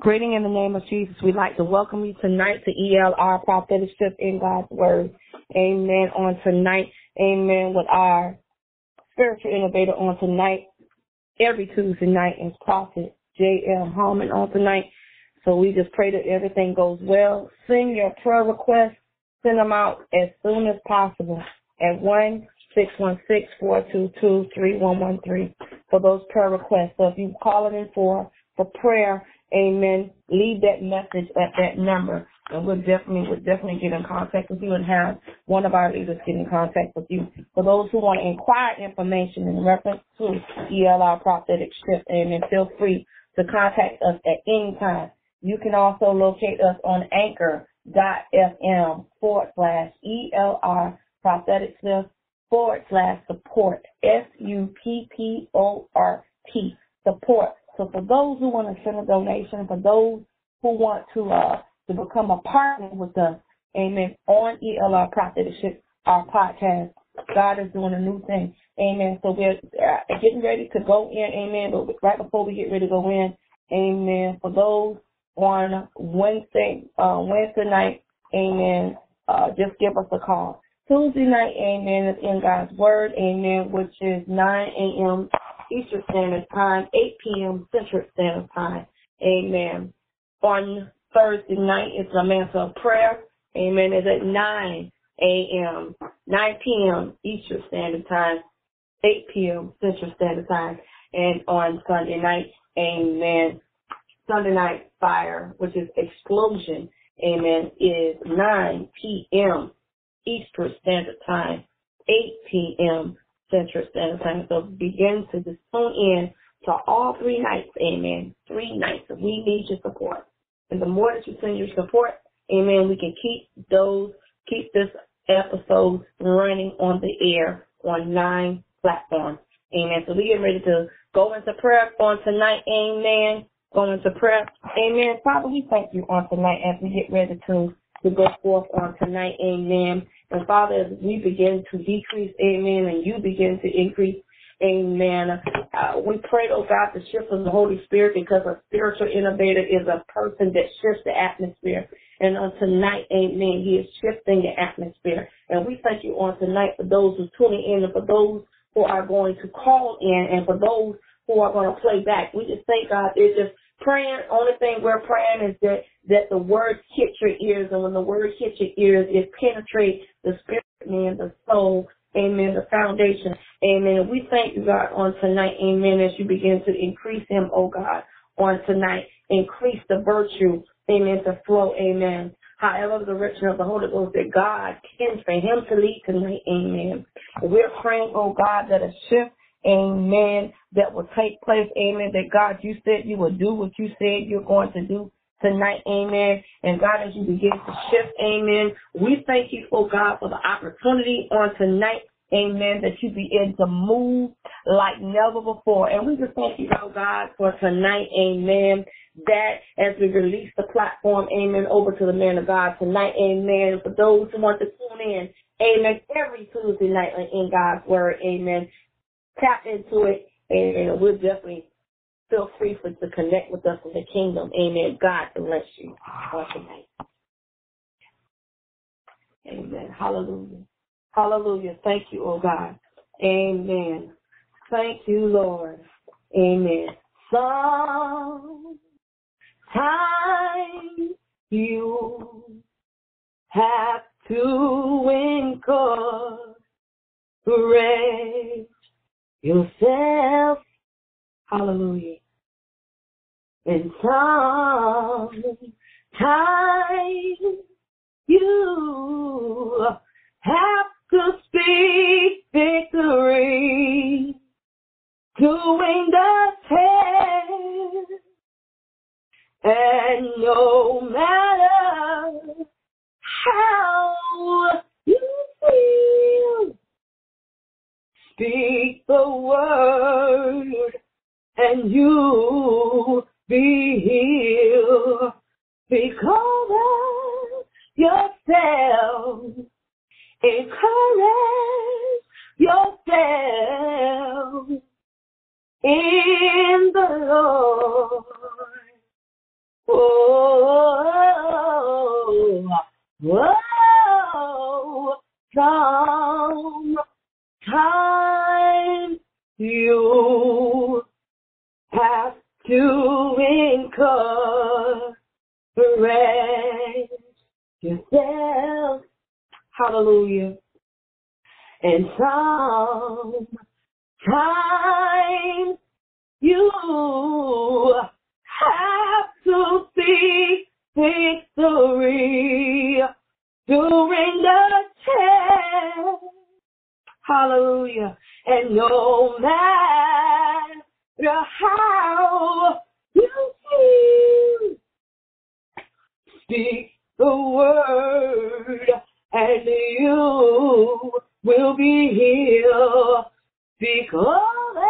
Greeting in the name of Jesus. We'd like to welcome you tonight to ELR Prophetic Shift in God's Word. Amen. On tonight, amen, with our spiritual innovator on tonight. Every Tuesday night is Prophet J.L. Harmon on tonight. So we just pray that everything goes well. Send your prayer requests. Send them out as soon as possible at 1 616 422 3113 for those prayer requests. So if you call it in for, for prayer, Amen. Leave that message at that number, and we'll definitely we'll definitely get in contact with you and have one of our leaders get in contact with you. For those who want to inquire information in reference to ELR prophetic shift, amen. Feel free to contact us at any time. You can also locate us on anchor.fm forward slash ELR prophetic shift forward slash support S U P P O R T support so for those who want to send a donation, for those who want to uh to become a partner with us, amen, on ELR Prophetic our podcast, God is doing a new thing. Amen. So we're uh, getting ready to go in, amen. But right before we get ready to go in, amen, for those on Wednesday, uh, Wednesday night, amen, uh, just give us a call. Tuesday night, amen, is in God's Word, amen, which is 9 a.m. Eastern Standard Time, 8 p.m. Central Standard Time. Amen. On Thursday night is the Mantle of Prayer. Amen. is at 9 a.m., 9 p.m. Eastern Standard Time, 8 p.m. Central Standard Time. And on Sunday night, amen, Sunday night fire, which is explosion, amen, is 9 p.m. Eastern Standard Time, 8 p.m. Central Standard Time. So begin to just tune in to all three nights, amen. Three nights. We need your support. And the more that you send your support, amen, we can keep those, keep this episode running on the air on nine platforms. Amen. So we get ready to go into prayer on tonight. Amen. Go into prayer. Amen. Father, we thank you on tonight as we get ready to, to go forth on tonight. Amen. And Father, as we begin to decrease, amen, and you begin to increase, amen, uh, we pray, oh God, the shift of the Holy Spirit because a spiritual innovator is a person that shifts the atmosphere. And on tonight, amen, he is shifting the atmosphere. And we thank you on tonight for those who tuning in and for those who are going to call in and for those who are going to play back. We just thank God. It's just praying. Only thing we're praying is that that the word hits your ears, and when the word hits your ears, it penetrates the spirit, man, the soul, amen, the foundation, amen. We thank you, God, on tonight, amen, as you begin to increase him, oh God, on tonight. Increase the virtue, amen, to flow, amen. However, the direction of the Holy Ghost that God can for him to lead tonight, amen. We're praying, oh God, that a shift amen, that will take place, amen, that God, you said you will do what you said you're going to do tonight, amen. And God, as you begin to shift, amen, we thank you, oh God, for the opportunity on tonight, amen, that you begin to move like never before. And we just thank you, oh God, for tonight, amen, that as we release the platform, amen, over to the man of God tonight, amen, for those who want to tune in, amen, every Tuesday night in God's word, amen, tap into it, and we'll definitely feel free for to connect with us in the kingdom. Amen. God bless you for tonight. Amen. Hallelujah. Hallelujah. Thank you, oh God. Amen. Thank you, Lord. Amen. Sometimes you have to encourage yourself. Hallelujah. And sometimes you have to speak victory, doing the test. And no matter how you feel, Speak the word and you be healed. Of yourself Encourage yourself in the Lord. Oh, oh, sometimes you have to encourage yourself. Hallelujah. And sometimes you have to see victory during the test. Hallelujah. And no matter how you feel, speak the word and you will be healed. Speak over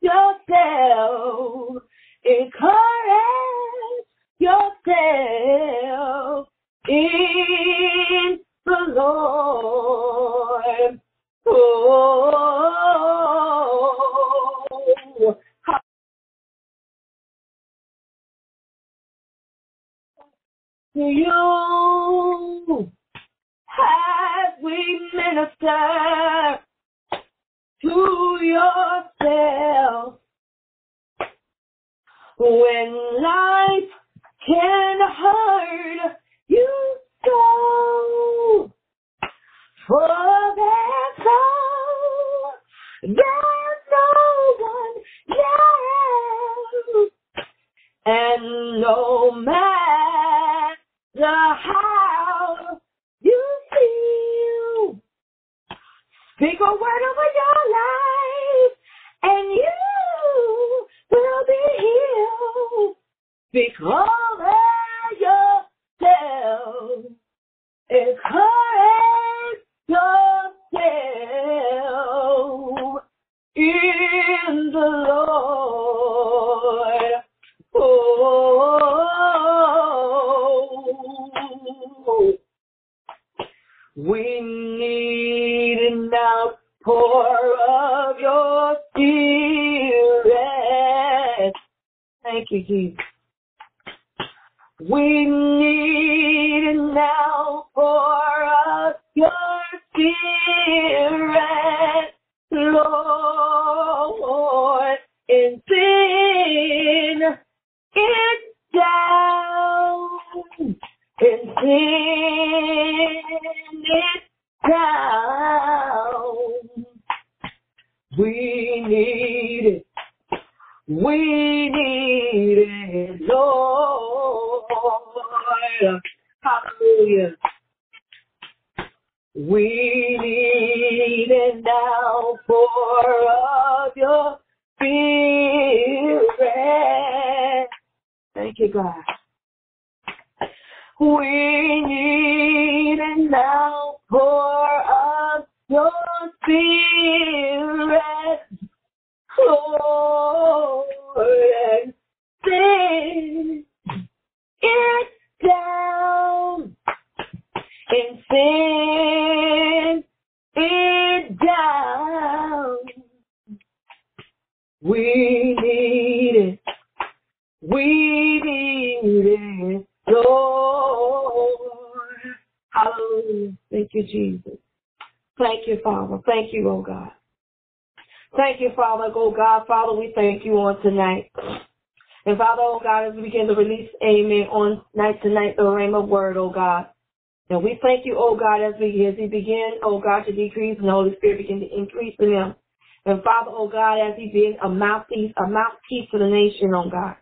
yourself. Encourage yourself in the Lord. Oh, you as we minister to yourself when life can hurt you so. For there's no, there's no one else, and no matter how you feel, speak a word over your life, and you will be healed. Speak over yourself. Yourself in the Lord. Oh, we need an outpour of your spirit. Thank you, Jesus. We need your spirit, Lord, and sin it down, and sin it down. We need it. We need it, Lord. Hallelujah. We need it now for of your spirit. Thank you, God. We need it now for of your spirit. Lord, and sing it down and sing it down. We need it. We need it, Lord. Hallelujah. Thank you, Jesus. Thank you, Father. Thank you, oh God. Thank you, Father, oh God. Father, we thank you on tonight. And Father, oh God, as we begin to release, amen, on night tonight, the rhema word, oh God. And we thank you, oh God, as we, as we begin, oh God, to decrease and the Holy Spirit begin to increase in him. And Father, oh God, as he be a mouthpiece, a uh, mouthpiece for the nation, oh God.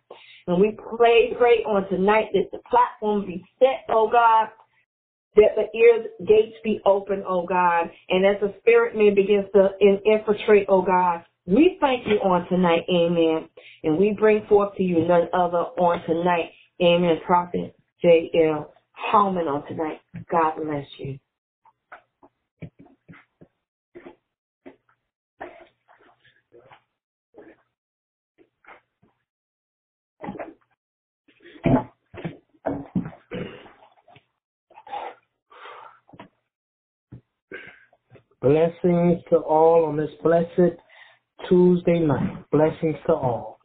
And we pray, pray on tonight that the platform be set, oh God, that the ears gates be open, oh God. And as the spirit man begins to in, infiltrate, oh God, we thank you on tonight, amen. And we bring forth to you none other on tonight, amen, Prophet J.L. Holman on tonight. God bless you. Blessings to all on this blessed Tuesday night. Blessings to all.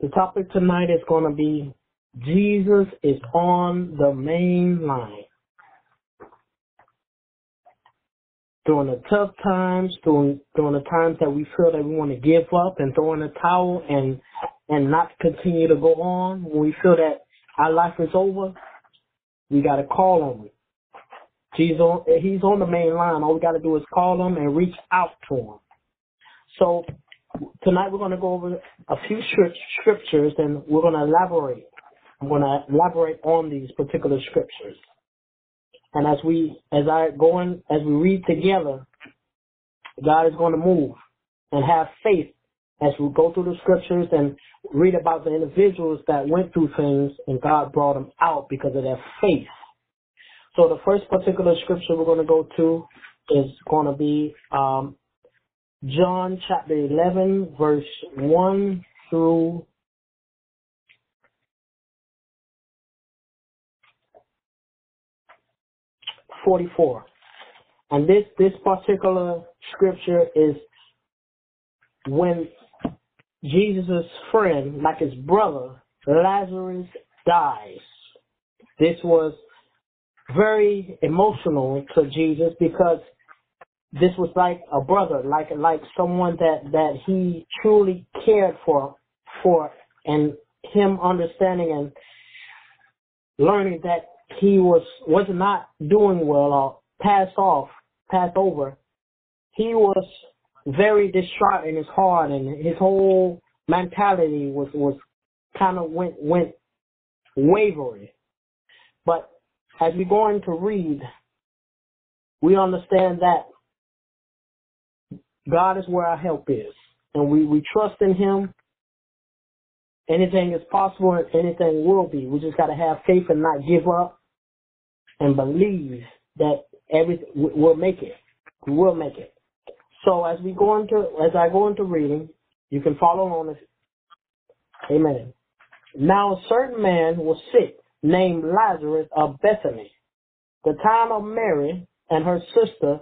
The topic tonight is going to be Jesus is on the main line. During the tough times, during during the times that we feel that we want to give up and throw in the towel and and not continue to go on, when we feel that our life is over, we got to call on him. On, he's on the main line. All we got to do is call him and reach out to him. So tonight we're going to go over a few scriptures and we're going to elaborate. I'm going to elaborate on these particular scriptures. And as we, as I go in, as we read together, God is going to move and have faith as we go through the scriptures and read about the individuals that went through things and God brought them out because of their faith. So the first particular scripture we're going to go to is going to be um, John chapter 11, verse 1 through 44. And this, this particular scripture is when Jesus' friend, like his brother, Lazarus, dies. This was very emotional to Jesus because this was like a brother, like like someone that that he truly cared for, for, and him understanding and learning that he was was not doing well or passed off, passed over. He was very distraught in his heart, and his whole mentality was was kind of went went wavering. But as we go on to read, we understand that God is where our help is. And we, we trust in Him. Anything is possible and anything will be. We just got to have faith and not give up and believe that everything we'll make it. We will make it. So as we go into as I go into reading, you can follow on this. Amen. Now a certain man was sick, named Lazarus of Bethany, the town of Mary and her sister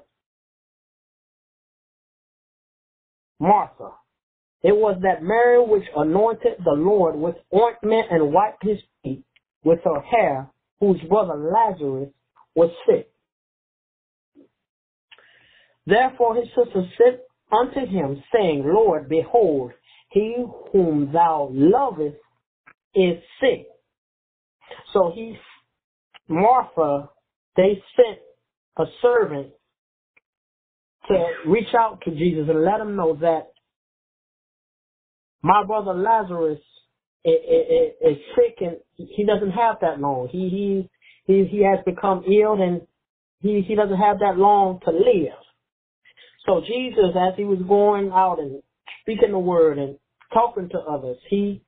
Martha. It was that Mary which anointed the Lord with ointment and wiped his feet with her hair, whose brother Lazarus was sick. Therefore his sister sent unto him, saying, Lord, behold, he whom thou lovest is sick. So he, Martha, they sent a servant to reach out to Jesus and let him know that my brother Lazarus is, is, is sick and he doesn't have that long. He he he he has become ill and he he doesn't have that long to live. So Jesus, as he was going out and speaking the word and talking to others, he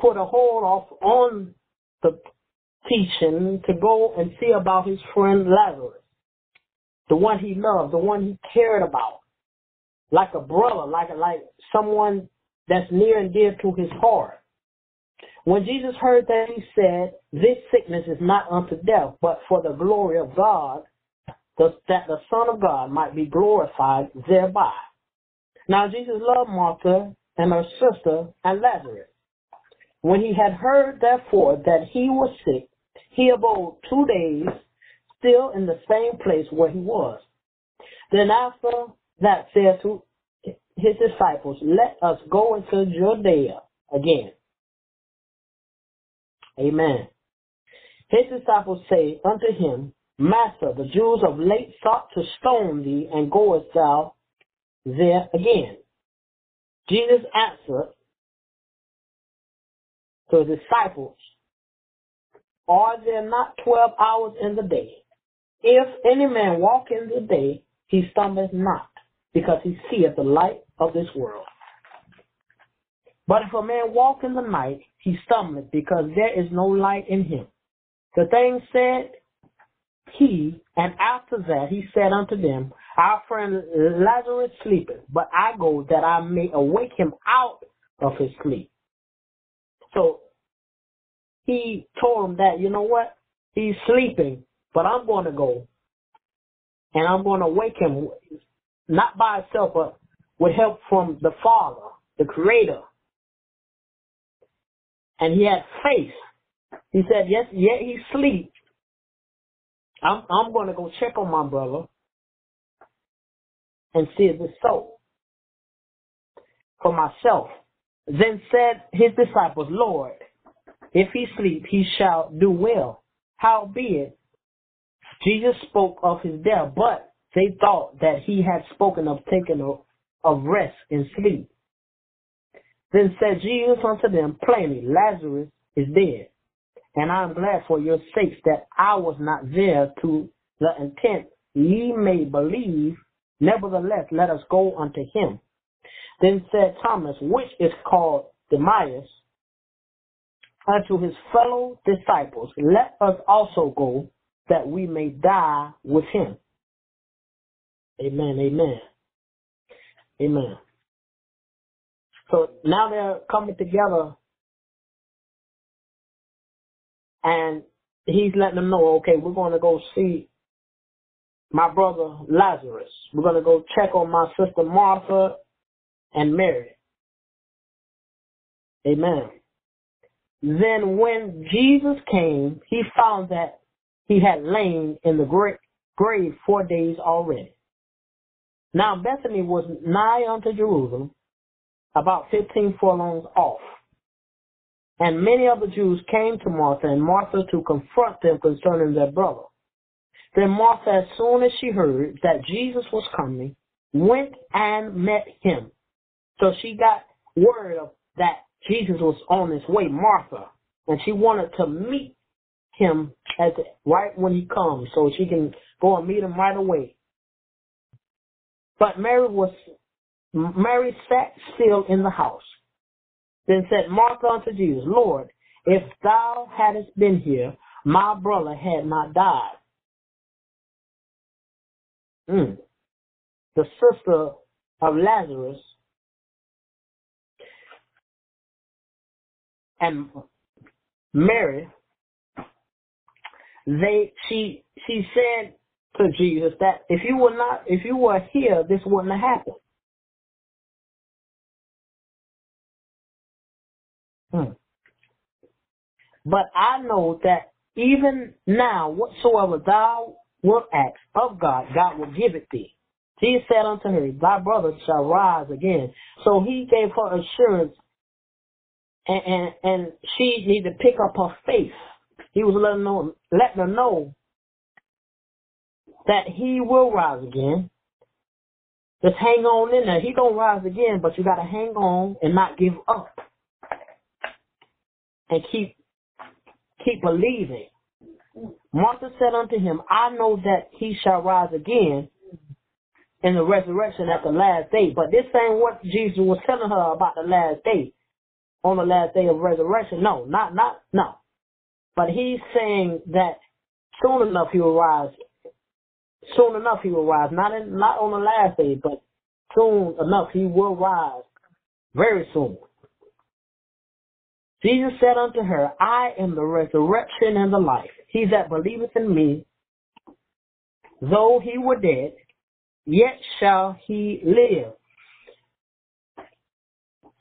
put a hold off on the teaching to go and see about his friend Lazarus the one he loved, the one he cared about, like a brother, like like someone that's near and dear to his heart. When Jesus heard that, he said, "This sickness is not unto death, but for the glory of God, that the Son of God might be glorified thereby." Now Jesus loved Martha and her sister and Lazarus. When he had heard, therefore, that he was sick, he abode two days still in the same place where he was. Then after that said to his disciples, Let us go into Judea again. Amen. His disciples say unto him, Master, the Jews of late sought to stone thee, and goest thou there again? Jesus answered to the disciples, Are there not twelve hours in the day? If any man walk in the day, he stumbleth not, because he seeth the light of this world. But if a man walk in the night, he stumbleth, because there is no light in him. The thing said he, and after that he said unto them, Our friend Lazarus sleepeth, but I go that I may awake him out of his sleep. So he told him that, you know what? He's sleeping, but I'm going to go and I'm going to wake him, not by itself, but with help from the Father, the Creator. And he had faith. He said, yes, yet he sleep. I'm, I'm going to go check on my brother and see if it's so for myself. Then said his disciples, Lord, if he sleep, he shall do well. Howbeit, Jesus spoke of his death, but they thought that he had spoken of taking a, of rest and sleep. Then said Jesus unto them plainly, Lazarus is dead, and I am glad for your sakes that I was not there to the intent ye may believe. Nevertheless, let us go unto him. Then said Thomas, which is called Didymus, unto his fellow disciples, Let us also go, that we may die with him. Amen, amen. Amen. So now they're coming together and he's letting them know, okay, we're going to go see my brother Lazarus. We're going to go check on my sister Martha and Mary. Amen. Then when Jesus came, he found that he had lain in the grave four days already. Now Bethany was nigh unto Jerusalem, about fifteen furlongs off. And many of the Jews came to Martha and Martha to confront them concerning their brother. Then Martha, as soon as she heard that Jesus was coming, went and met him. So she got word of that Jesus was on his way, Martha, and she wanted to meet him right when he comes, so she can go and meet him right away. But Mary was Mary sat still in the house. Then said Martha unto Jesus, Lord, if thou hadst been here, my brother had not died. Mm. The sister of Lazarus and Mary, they she she said to Jesus that if you were not if you were here, this wouldn't have happened. Hmm. But I know that even now, whatsoever thou wilt ask of God, God will give it thee. Jesus said unto her, Thy brother shall rise again. So he gave her assurance and, and, and she needed to pick up her faith. He was letting, know, letting her know that he will rise again. Just hang on in there. He gonna rise again, but you gotta hang on and not give up. And keep keep believing. Martha said unto him, I know that he shall rise again in the resurrection at the last day. But this ain't what Jesus was telling her about the last day on the last day of resurrection. No, not not no. But he's saying that soon enough he will rise. Soon enough he will rise. Not in not on the last day, but soon enough he will rise. Very soon. Jesus said unto her, I am the resurrection and the life. He that believeth in me, though he were dead, yet shall he live.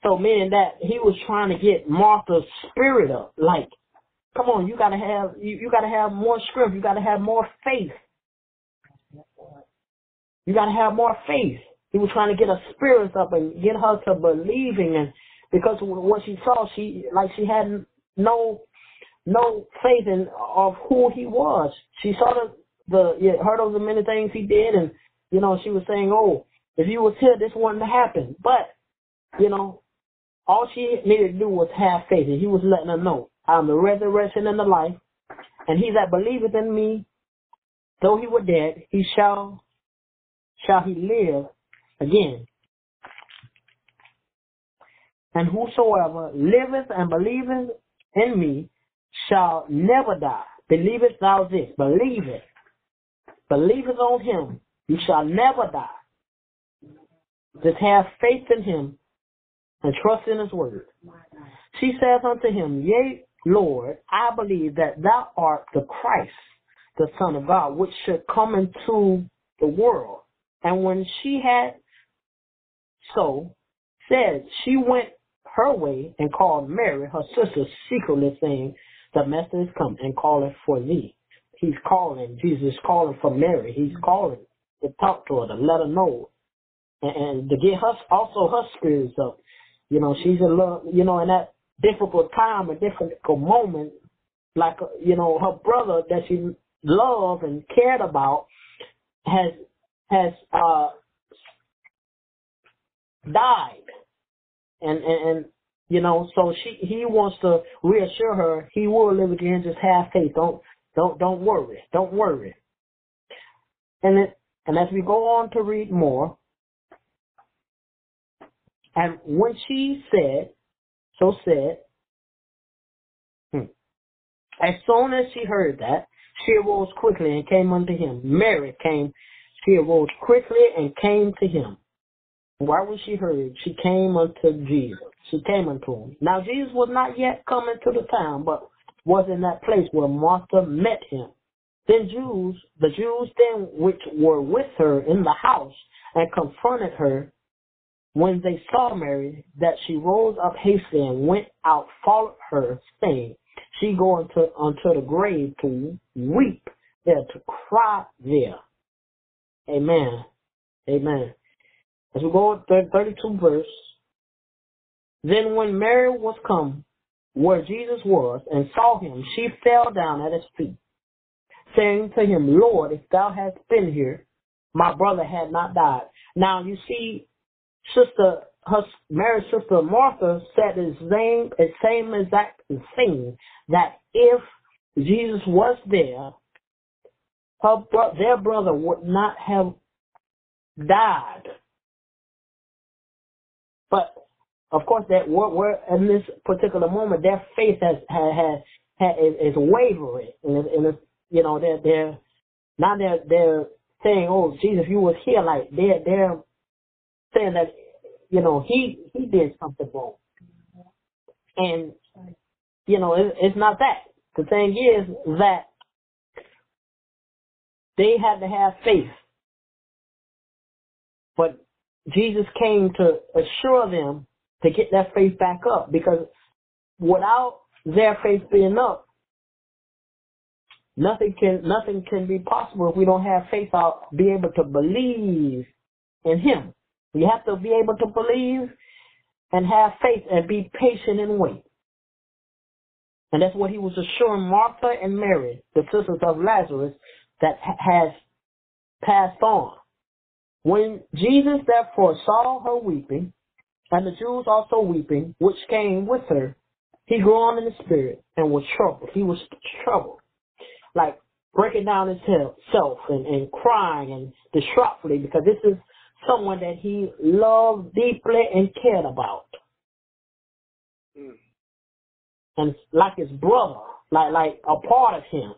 So meaning that he was trying to get Martha's spirit up. Like, come on, you gotta have you, you gotta have more strength, you gotta have more faith. You gotta have more faith. He was trying to get her spirits up and get her to believing and because what she saw, she like she had no no faith in of who he was. She saw the the yeah, heard of the many things he did, and you know she was saying, "Oh, if you was here, this wouldn't happen." But you know, all she needed to do was have faith, and he was letting her know, I'm the resurrection and the life, and he that believeth in me, though he were dead, he shall shall he live again. And whosoever liveth and believeth in me shall never die. Believest thou this? Believe it. Believe it on him. You shall never die. Just have faith in him and trust in his word. She saith unto him, Yea, Lord, I believe that thou art the Christ, the Son of God, which should come into the world. And when she had so said, she went her way and called Mary, her sister, secretly saying, The master is come and calleth for thee. He's calling, Jesus is calling for Mary. He's mm-hmm. calling to talk to her, to let her know. And, and to get her also her spirits up. You know, she's a little you know, in that difficult time, a difficult moment, like you know, her brother that she loved and cared about has has uh died. And, and and you know so she he wants to reassure her he will live again. Just have faith. Don't don't don't worry. Don't worry. And it and as we go on to read more and when she said so said hmm, as soon as she heard that she arose quickly and came unto him. Mary came she arose quickly and came to him why was she heard? She came unto Jesus. She came unto him. Now Jesus was not yet come into the town, but was in that place where Martha met him. Then Jews, the Jews then which were with her in the house and confronted her when they saw Mary, that she rose up hastily and went out, followed her, saying, She go unto, unto the grave to weep there, to cry there. Amen. Amen. As we go to 32 verse, then when Mary was come where Jesus was and saw him, she fell down at his feet, saying to him, Lord, if thou hadst been here, my brother had not died. Now you see, sister, her Mary's sister Martha said the same, the same exact thing that if Jesus was there, her bro- their brother would not have died. But of course, that we're, we're in this particular moment, their faith has has, has, is, is wavering, and, and it's, you know they're they're now they're they're saying, "Oh, Jesus, you was here." Like they're they're saying that you know he he did something wrong, and you know it, it's not that. The thing is that they had to have faith, but Jesus came to assure them to get their faith back up because without their faith being up, nothing can nothing can be possible if we don't have faith out be able to believe in him. We have to be able to believe and have faith and be patient and wait. And that's what he was assuring Martha and Mary, the sisters of Lazarus, that has passed on. When Jesus therefore saw her weeping, and the Jews also weeping, which came with her, he groaned in the spirit and was troubled. He was troubled, like breaking down himself and, and crying and distraughtfully because this is someone that he loved deeply and cared about. Mm. And like his brother, like like a part of him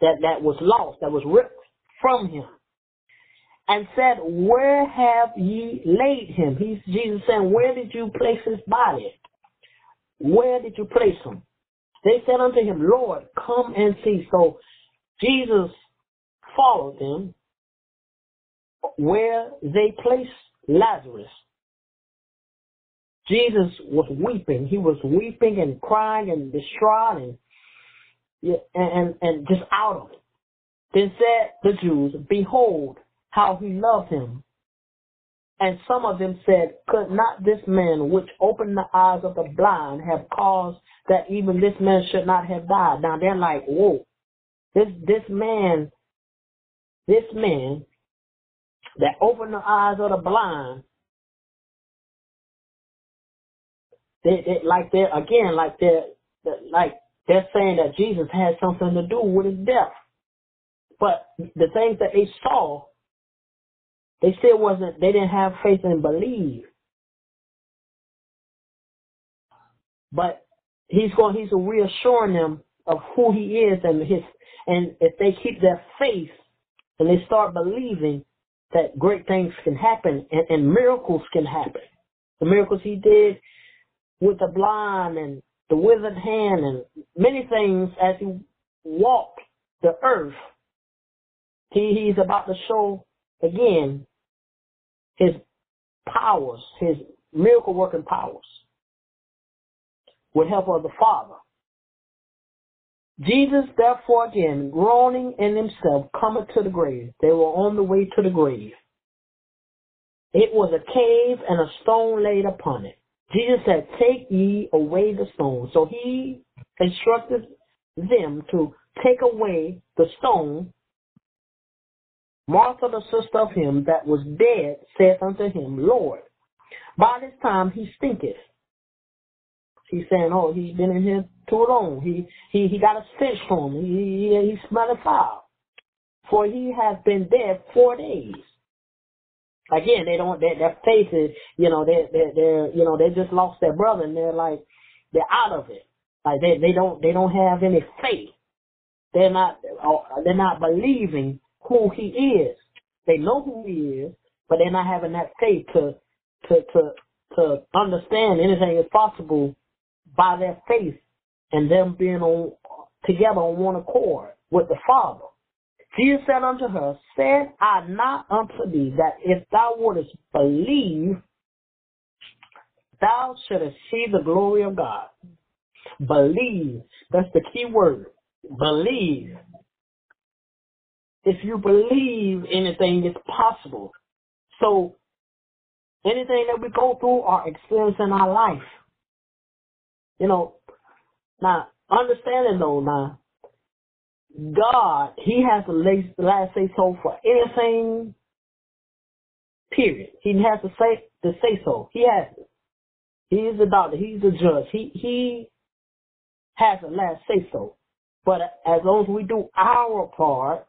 that, that was lost, that was ripped from him and said, Where have ye laid him? He's Jesus saying, Where did you place his body? Where did you place him? They said unto him, Lord, come and see. So Jesus followed them where they placed Lazarus. Jesus was weeping. He was weeping and crying and distraught and and and just out of it. Then said the Jews, Behold, how he loved him. And some of them said, Could not this man which opened the eyes of the blind have caused that even this man should not have died? Now they're like, Whoa, this this man, this man that opened the eyes of the blind, they, they like they're again like they're like they're saying that Jesus had something to do with his death. But the things that they saw they still wasn't, they didn't have faith and believe. But he's going, he's reassuring them of who he is and his, and if they keep their faith and they start believing that great things can happen and, and miracles can happen. The miracles he did with the blind and the withered hand and many things as he walked the earth. He, he's about to show again his powers, his miracle working powers, with help of the Father. Jesus, therefore, again, groaning in himself, cometh to the grave. They were on the way to the grave. It was a cave and a stone laid upon it. Jesus said, Take ye away the stone. So he instructed them to take away the stone. Martha, the sister of him that was dead, saith unto him, Lord, by this time he stinketh. He's saying, oh, he's been in here too long. He he he got a stench from him. He he, he smelling foul. For he has been dead four days. Again, they don't. Their, their is, you know, they they they're you know they just lost their brother and they're like they're out of it. Like they they don't they don't have any faith. They're not uh, they're not believing who he is. They know who he is, but they're not having that faith to to to to understand anything is possible by their faith and them being on together on one accord with the Father. Jesus said unto her, Said I not unto thee that if thou wouldest believe, thou shouldest see the glory of God. Believe. That's the key word. Believe. If you believe anything is possible. So anything that we go through or experience in our life, you know, now understanding though now, God, He has the last, say so for anything. Period. He has to say to say so. He has it. He is the doctor. He's the judge. He he has the last say so. But as long as we do our part,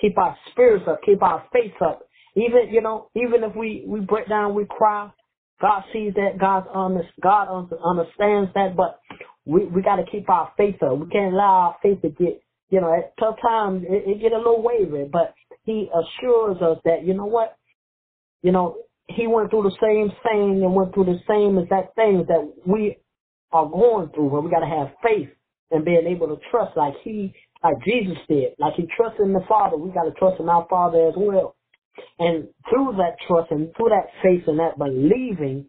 keep our spirits up, keep our faith up. Even you know, even if we we break down, we cry. God sees that. God God understands that. But we we got to keep our faith up. We can't allow our faith to get you know at tough times it, it get a little wavery. But He assures us that you know what, you know He went through the same thing and went through the same exact things that we are going through. But we got to have faith and being able to trust like He like Jesus did. Like He trusted in the Father, we got to trust in our Father as well. And through that trust and through that faith and that believing,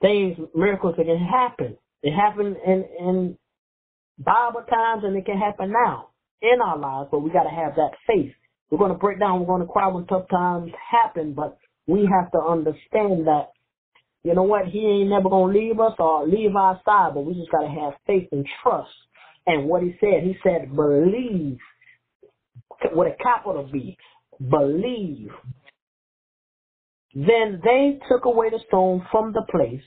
things, miracles can happen. It happened in, in Bible times and it can happen now in our lives, but we got to have that faith. We're going to break down, we're going to cry when tough times happen, but we have to understand that, you know what, he ain't never going to leave us or leave our side, but we just got to have faith and trust. And what he said, he said, believe with a capital B, believe. Then they took away the stone from the place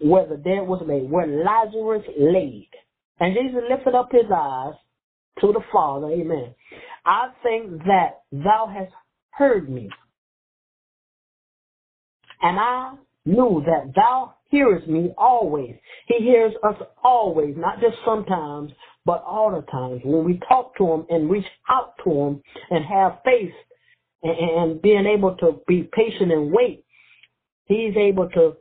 where the dead was laid, where Lazarus laid. And Jesus lifted up his eyes to the Father. Amen. I think that thou hast heard me. And I knew that thou hearest me always. He hears us always, not just sometimes, but all the times. When we talk to him and reach out to him and have faith and, and being able to be patient and wait, he's able to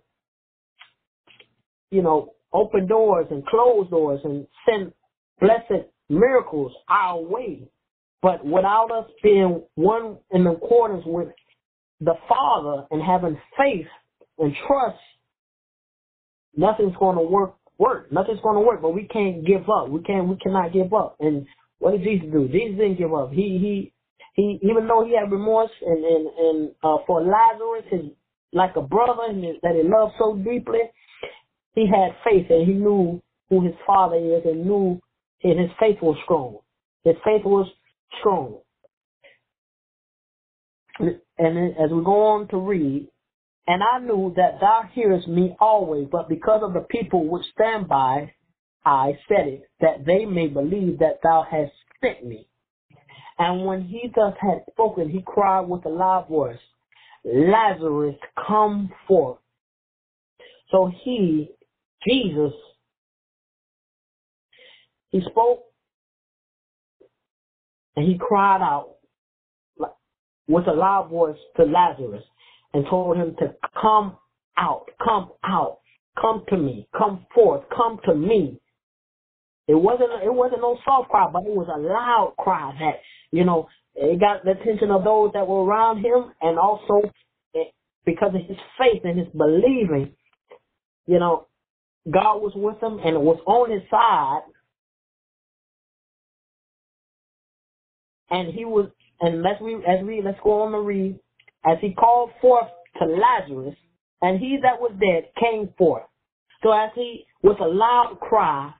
you know, open doors and close doors and send blessed miracles our way. But without us being one in accordance with the Father and having faith and trust, nothing's going to work. Work. Nothing's going to work. But we can't give up. We can't. We cannot give up. And what did Jesus do? Jesus didn't give up. He he he. Even though he had remorse and and and uh, for Lazarus, his like a brother that he loved so deeply, he had faith and he knew who his father is and knew and his faith was strong. His faith was strong. And as we go on to read, and I knew that thou hearest me always, but because of the people which stand by, I said it, that they may believe that thou hast sent me. And when he thus had spoken, he cried with a loud voice, Lazarus, come forth. So he Jesus, he spoke and he cried out with a loud voice to Lazarus and told him to come out, come out, come to me, come forth, come to me. It wasn't it wasn't no soft cry, but it was a loud cry that you know it got the attention of those that were around him, and also because of his faith and his believing, you know, God was with him and was on his side. And he was, and let's as we, let's go on to read, as he called forth to Lazarus, and he that was dead came forth. So as he, with a loud cry,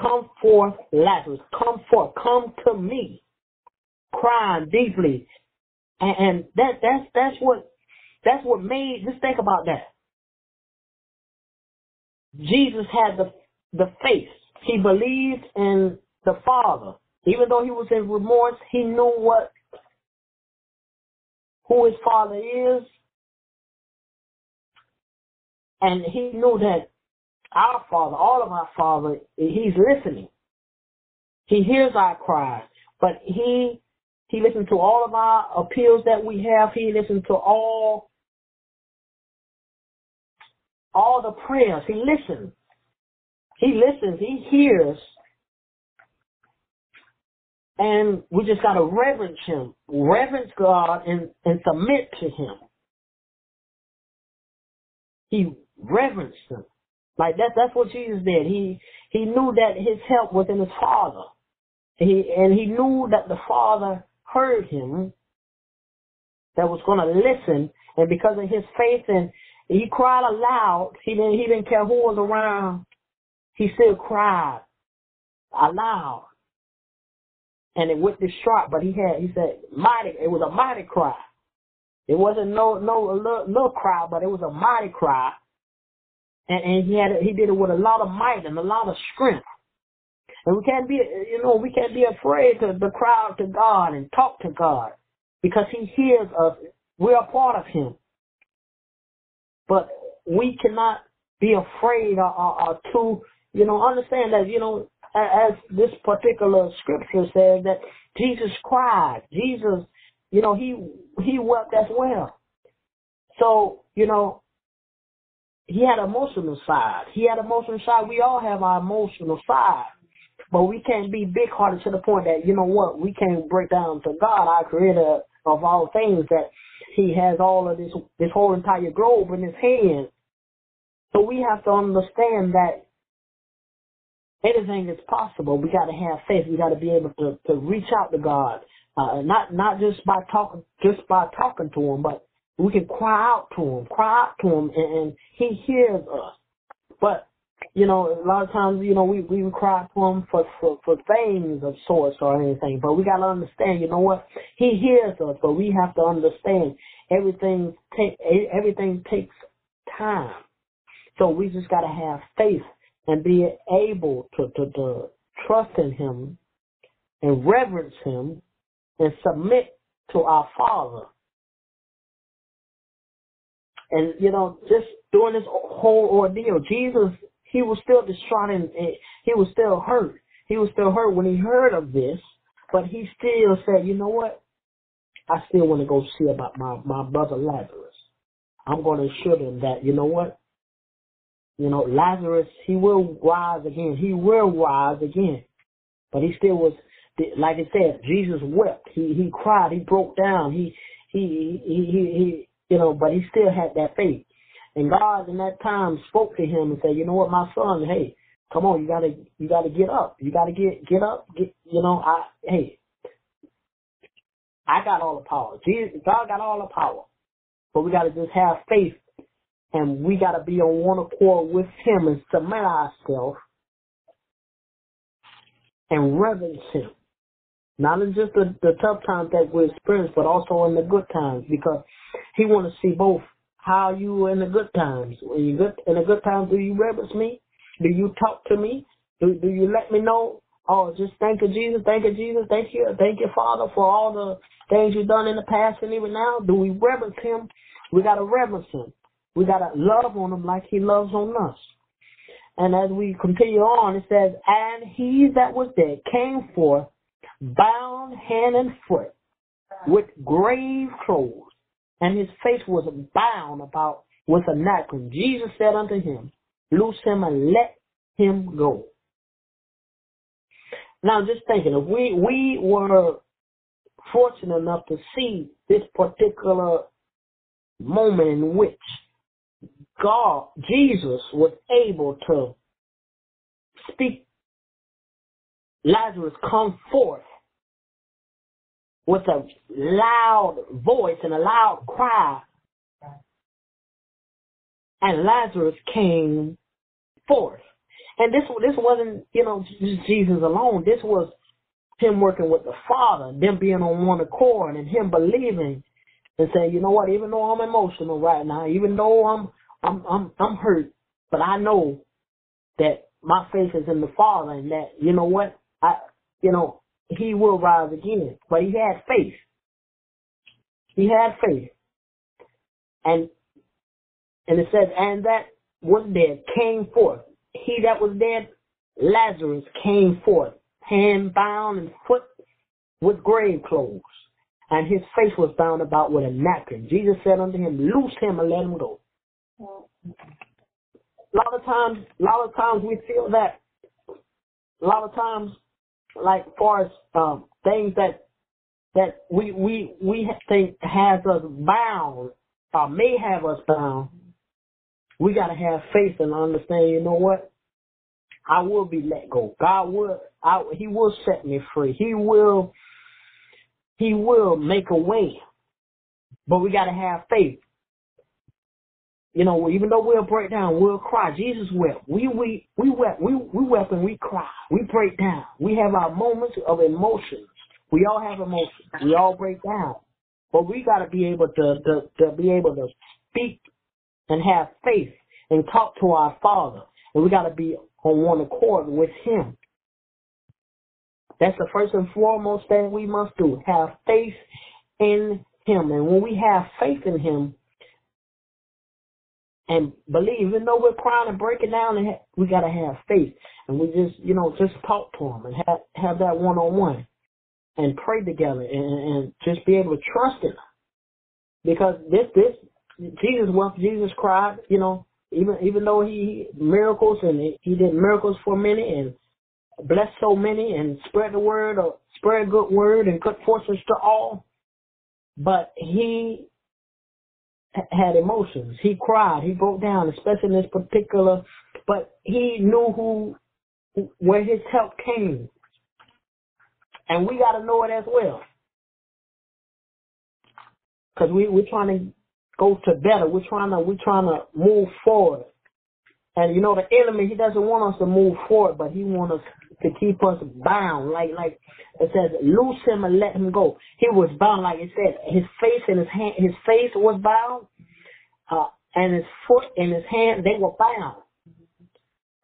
come forth, Lazarus, come forth, come to me, crying deeply. And, and that, that's, that's what, that's what made, just think about that. Jesus had the, the faith. He believed in the Father. Even though he was in remorse, he knew what, who his Father is. And he knew that our Father, all of our Father, he's listening. He hears our cries, but he, he listens to all of our appeals that we have. He listens to all all the prayers. He listens. He listens. He hears. And we just got to reverence him, reverence God, and, and submit to him. He reverenced him. Like that, that's what Jesus did. He, he knew that his help was in his Father. He, and he knew that the Father heard him, that was going to listen, and because of his faith and he cried aloud. He didn't, he didn't care who was around. He still cried aloud. And it went distraught, but he had, he said, mighty, it was a mighty cry. It wasn't no, no, little, little cry, but it was a mighty cry. And, and he had, he did it with a lot of might and a lot of strength. And we can't be, you know, we can't be afraid to, to cry out to God and talk to God because he hears us. We're a part of him. But we cannot be afraid or, or, or to, you know, understand that, you know, as this particular scripture says that Jesus cried. Jesus, you know, he he wept as well. So, you know, he had emotional side. He had emotional side. We all have our emotional side. But we can't be big hearted to the point that, you know what, we can't break down to God, our creator of all things, that he has all of this this whole entire globe in his hand. So we have to understand that anything is possible. We got to have faith. We got to be able to to reach out to God, uh, not not just by talking just by talking to Him, but we can cry out to Him, cry out to Him, and, and He hears us. But you know, a lot of times, you know, we we cry to him for for for things of sorts or anything, but we gotta understand, you know what? He hears us, but we have to understand everything take everything takes time. So we just gotta have faith and be able to to, to trust in Him and reverence Him and submit to our Father. And you know, just during this whole ordeal, Jesus he was still distraught and he was still hurt. He was still hurt when he heard of this, but he still said, you know what? I still want to go see about my, my brother Lazarus. I'm going to assure them that, you know what? You know, Lazarus, he will rise again. He will rise again. But he still was, like I said, Jesus wept. He, he cried. He broke down. He, he, he, he, he, you know, but he still had that faith. And God in that time spoke to him and said, you know what, my son, hey, come on, you gotta, you gotta get up. You gotta get, get up, get, you know, I, hey, I got all the power. Jesus, God got all the power. But we gotta just have faith and we gotta be on one accord with him and submit ourselves and reverence him. Not in just the, the tough times that we experience, but also in the good times because he want to see both how you in the good times. When you good in the good times, do you reverence me? Do you talk to me? Do do you let me know? Oh, just thank you, Jesus. Thank you, Jesus. Thank you, thank you, Father, for all the things you've done in the past and even now. Do we reverence Him? We gotta reverence Him. We gotta love on Him like He loves on us. And as we continue on, it says, and he that was dead came forth, bound hand and foot, with grave clothes and his face was bound about with a napkin. Jesus said unto him, Loose him and let him go. Now, just thinking, if we we were fortunate enough to see this particular moment in which God, Jesus, was able to speak Lazarus come forth with a loud voice and a loud cry. And Lazarus came forth. And this this wasn't, you know, Jesus alone. This was him working with the Father, them being on one accord, and him believing and saying, you know what, even though I'm emotional right now, even though I'm I'm I'm I'm hurt, but I know that my faith is in the Father and that, you know what, I you know, he will rise again. But he had faith. He had faith. And and it says, and that was dead came forth. He that was dead, Lazarus, came forth, hand bound and foot with grave clothes. And his face was bound about with a napkin. Jesus said unto him, Loose him and let him go. A lot of times, a lot of times we feel that. A lot of times, like far as um, things that that we we we think has us bound or may have us bound, we got to have faith and understand. You know what? I will be let go. God will. I, he will set me free. He will. He will make a way. But we got to have faith. You know, even though we'll break down, we'll cry. Jesus wept. We we we wept. We we wept and we cry. We break down. We have our moments of emotions. We all have emotions. We all break down. But we got to be able to, to to be able to speak and have faith and talk to our Father. And we got to be on one accord with Him. That's the first and foremost thing we must do. Have faith in Him. And when we have faith in Him, and believe, even though we're crying and breaking down, and we gotta have faith, and we just, you know, just talk to him and have have that one on one, and pray together, and, and just be able to trust him, because this this Jesus wept, Jesus cried, you know, even even though he miracles and he, did miracles for many and blessed so many and spread the word or spread good word and good forces to all, but he had emotions. He cried. He broke down, especially in this particular. But he knew who, where his help came, and we got to know it as well. Because we we're trying to go to better. We're trying to we're trying to move forward. And you know the enemy, he doesn't want us to move forward, but he wants us to keep us bound. Like like it says, loose him and let him go. He was bound, like it said, his face and his hand, his face was bound, uh, and his foot and his hand, they were bound.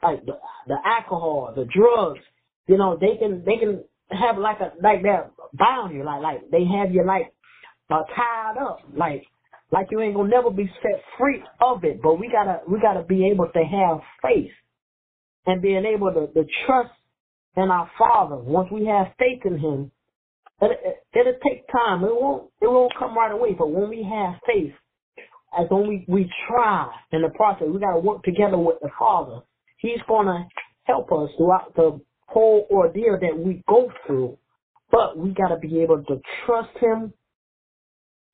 Like the, the alcohol, the drugs, you know, they can they can have like a like that bound you, like like they have you like uh, tied up, like like you ain't gonna never be set free of it. But we gotta we gotta be able to have faith and being able to, to trust in our Father. Once we have faith in Him, it, it'll take time. It won't it won't come right away. But when we have faith, as when we we try in the process, we gotta work together with the Father. He's gonna help us throughout the whole ordeal that we go through. But we gotta be able to trust Him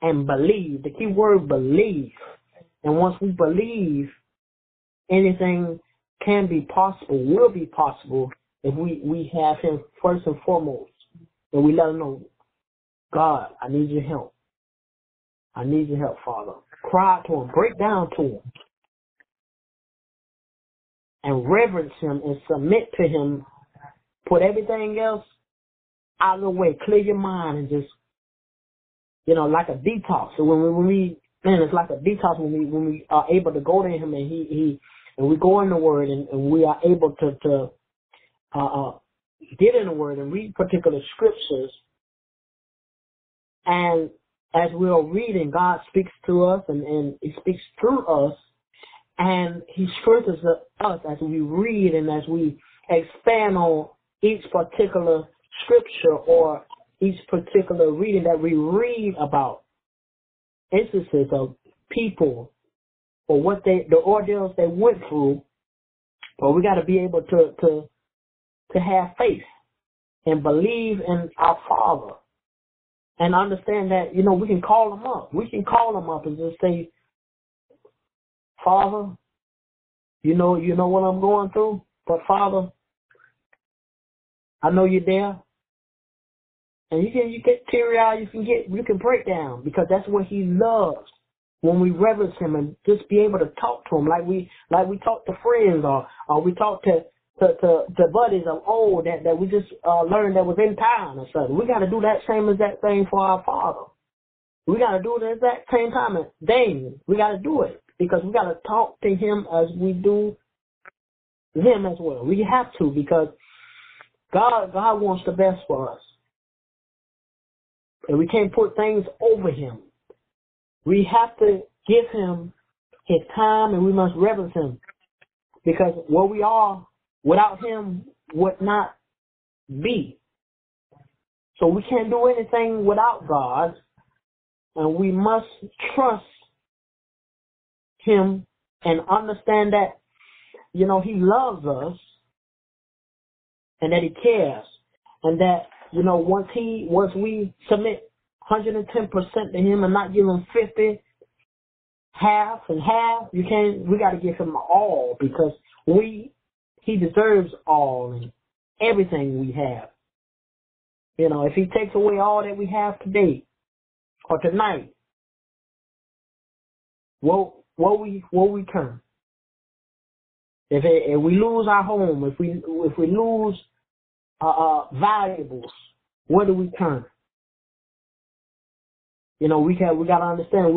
and believe. The key word believe. And once we believe, anything can be possible, will be possible if we, we have him first and foremost. And we let him know, God, I need your help. I need your help, Father. Cry to him, break down to him. And reverence him and submit to him. Put everything else out of the way. Clear your mind and just you know, like a detox. So when we, when we man, it's like a detox when we when we are able to go to him and he he and we go in the word and, and we are able to to uh, uh, get in the word and read particular scriptures. And as we are reading, God speaks to us and, and He speaks through us, and He strengthens us as we read and as we expand on each particular scripture or each particular reading that we read about instances of people or what they the ordeals they went through, but we got to be able to to to have faith and believe in our Father and understand that, you know, we can call him up. We can call him up and just say, Father, you know, you know what I'm going through, but Father, I know you're there. And you can you get teary eyed, you can get you can break down because that's what he loves. When we reverence him and just be able to talk to him like we like we talk to friends or or we talk to to to, to buddies of old that that we just uh, learned that was in town or something. We got to do that same exact thing for our Father. We got to do it at that same time as Daniel. We got to do it because we got to talk to him as we do them as well. We have to because God God wants the best for us. And we can't put things over him. We have to give him his time and we must reverence him. Because where we are without him would not be. So we can't do anything without God. And we must trust him and understand that, you know, he loves us and that he cares and that you know once he once we submit 110% to him and not give him 50 half and half you can't we got to give him all because we he deserves all and everything we have you know if he takes away all that we have today or tonight what what we what we turn if, it, if we lose our home, if we if we lose uh, uh, valuables, where do we turn? You know, we can we got to understand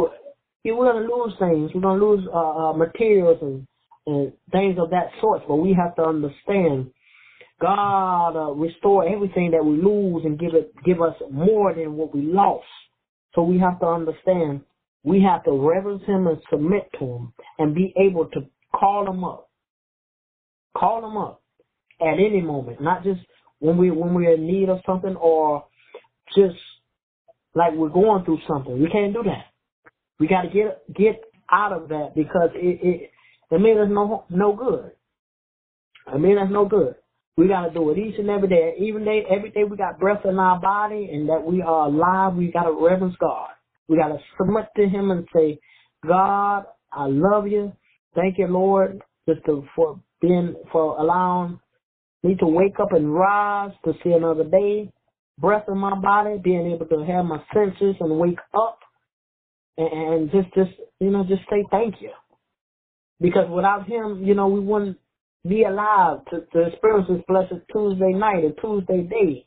yeah, we're gonna lose things. We're gonna lose uh, uh, materials and and things of that sort. But we have to understand God uh, restore everything that we lose and give it give us more than what we lost. So we have to understand we have to reverence Him and submit to Him and be able to call Him up Call him up at any moment, not just when we when we're in need of something or just like we're going through something. We can't do that. We got to get get out of that because it it it means us no no good. It mean that's no good. We got to do it each and every day. Even day, every day we got breath in our body and that we are alive. We got to reverence God. We got to submit to Him and say, God, I love you. Thank you, Lord, just to, for being for allowing me to wake up and rise to see another day, breath in my body, being able to have my senses and wake up and, and just just you know just say thank you. Because without him, you know, we wouldn't be alive to, to experience this blessed Tuesday night or Tuesday day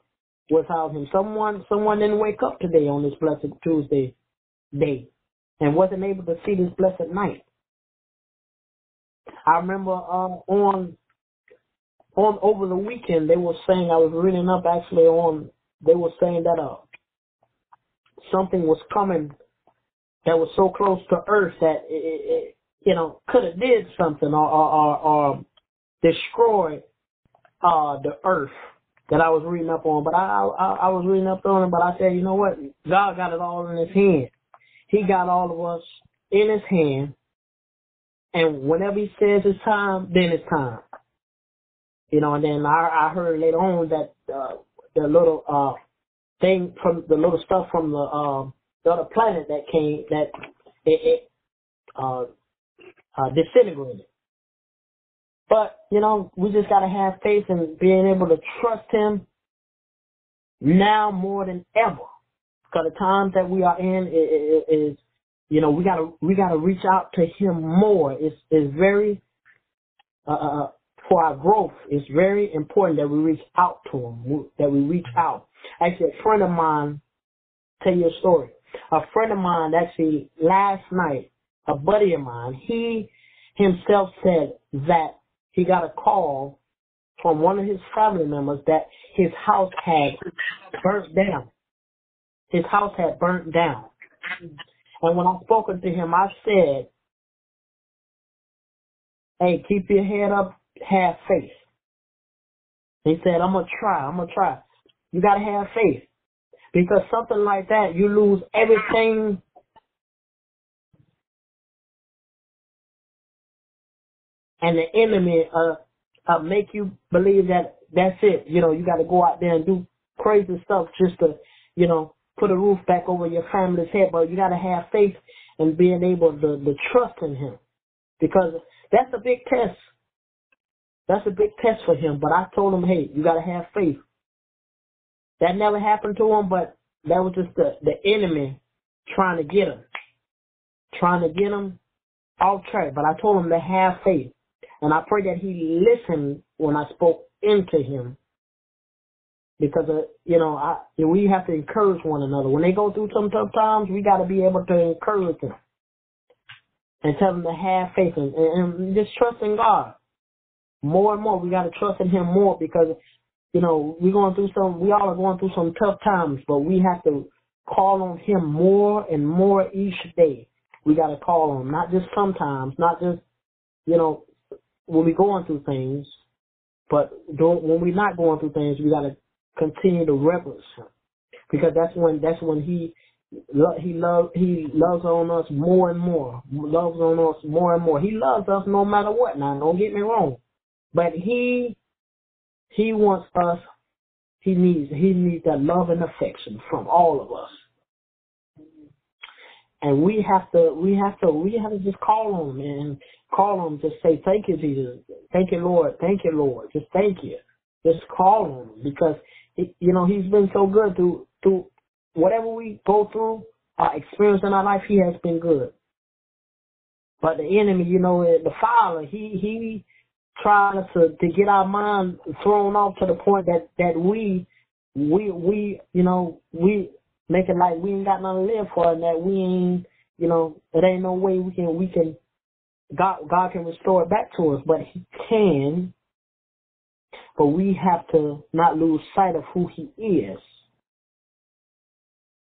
without him. Someone someone didn't wake up today on this blessed Tuesday day and wasn't able to see this blessed night. I remember um, on on over the weekend they were saying I was reading up actually on they were saying that uh something was coming that was so close to Earth that it, it you know could have did something or or, or, destroyed uh the Earth that I was reading up on. But I, I I was reading up on it, but I said you know what God got it all in His hand. He got all of us in His hand and whenever he says it's time, then it's time. You know, and then I, I heard later on that uh, the little uh, thing from the little stuff from the uh, the other planet that came that it, it uh, uh, disintegrated. But you know, we just gotta have faith in being able to trust Him now more than ever. Because the times that we are in is you know, we gotta we gotta reach out to him more. It's it's very uh, uh, uh, for our growth. It's very important that we reach out to him. That we reach out. Actually, a friend of mine tell you a story. A friend of mine actually last night, a buddy of mine, he himself said that he got a call from one of his family members that his house had burnt down. His house had burnt down. And when I spoken to him, I said, hey, keep your head up, have faith. He said, I'm going to try, I'm going to try. You got to have faith. Because something like that, you lose everything and the enemy uh, uh make you believe that that's it. You know, you got to go out there and do crazy stuff just to, you know, put a roof back over your family's head, but you got to have faith and being able to, to trust in Him, because that's a big test. That's a big test for him. But I told him, hey, you got to have faith. That never happened to him, but that was just the the enemy trying to get him, trying to get him off track. But I told him to have faith, and I pray that he listened when I spoke into him because uh, you know I we have to encourage one another when they go through some tough times. We got to be able to encourage them and tell them to have faith and, and just trust in God more and more. We got to trust in Him more because you know we're going through some. We all are going through some tough times, but we have to call on Him more and more each day. We got to call on Him, not just sometimes, not just you know when we're going through things, but when we're not going through things, we got to continue to reverence him. Because that's when that's when he he love he loves on us more and more loves on us more and more. He loves us no matter what. Now don't get me wrong but he he wants us he needs he needs that love and affection from all of us and we have to we have to we have to just call him and call him just say thank you jesus. Thank you lord. Thank you lord. Just thank you. Just call him because you know, he's been so good through through whatever we go through, our experience in our life, he has been good. But the enemy, you know, the father, he he tries to to get our mind thrown off to the point that that we we we you know we make it like we ain't got nothing to live for, and that we ain't you know it ain't no way we can we can God God can restore it back to us, but He can but we have to not lose sight of who he is.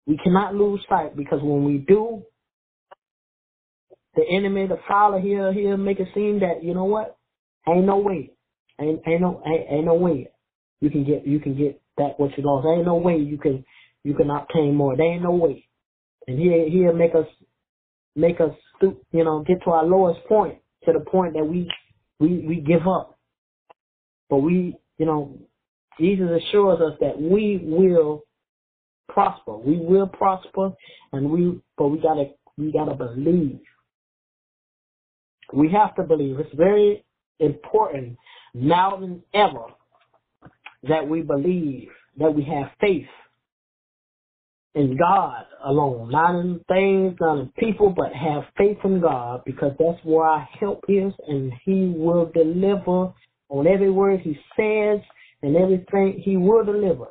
We cannot lose sight because when we do, the enemy, the fowler here, he'll make it seem that, you know what? Ain't no way. Ain't, ain't no, ain't, ain't no way you can get, you can get that what you lost. Ain't no way you can, you can obtain more. There ain't no way. And he, he'll make us, make us, you know, get to our lowest point, to the point that we, we, we give up. But we, you know, Jesus assures us that we will prosper. We will prosper, and we, but we gotta, we gotta believe. We have to believe. It's very important now than ever that we believe, that we have faith in God alone, not in things, not in people, but have faith in God because that's where our help is, and He will deliver on every word he says and everything he will deliver.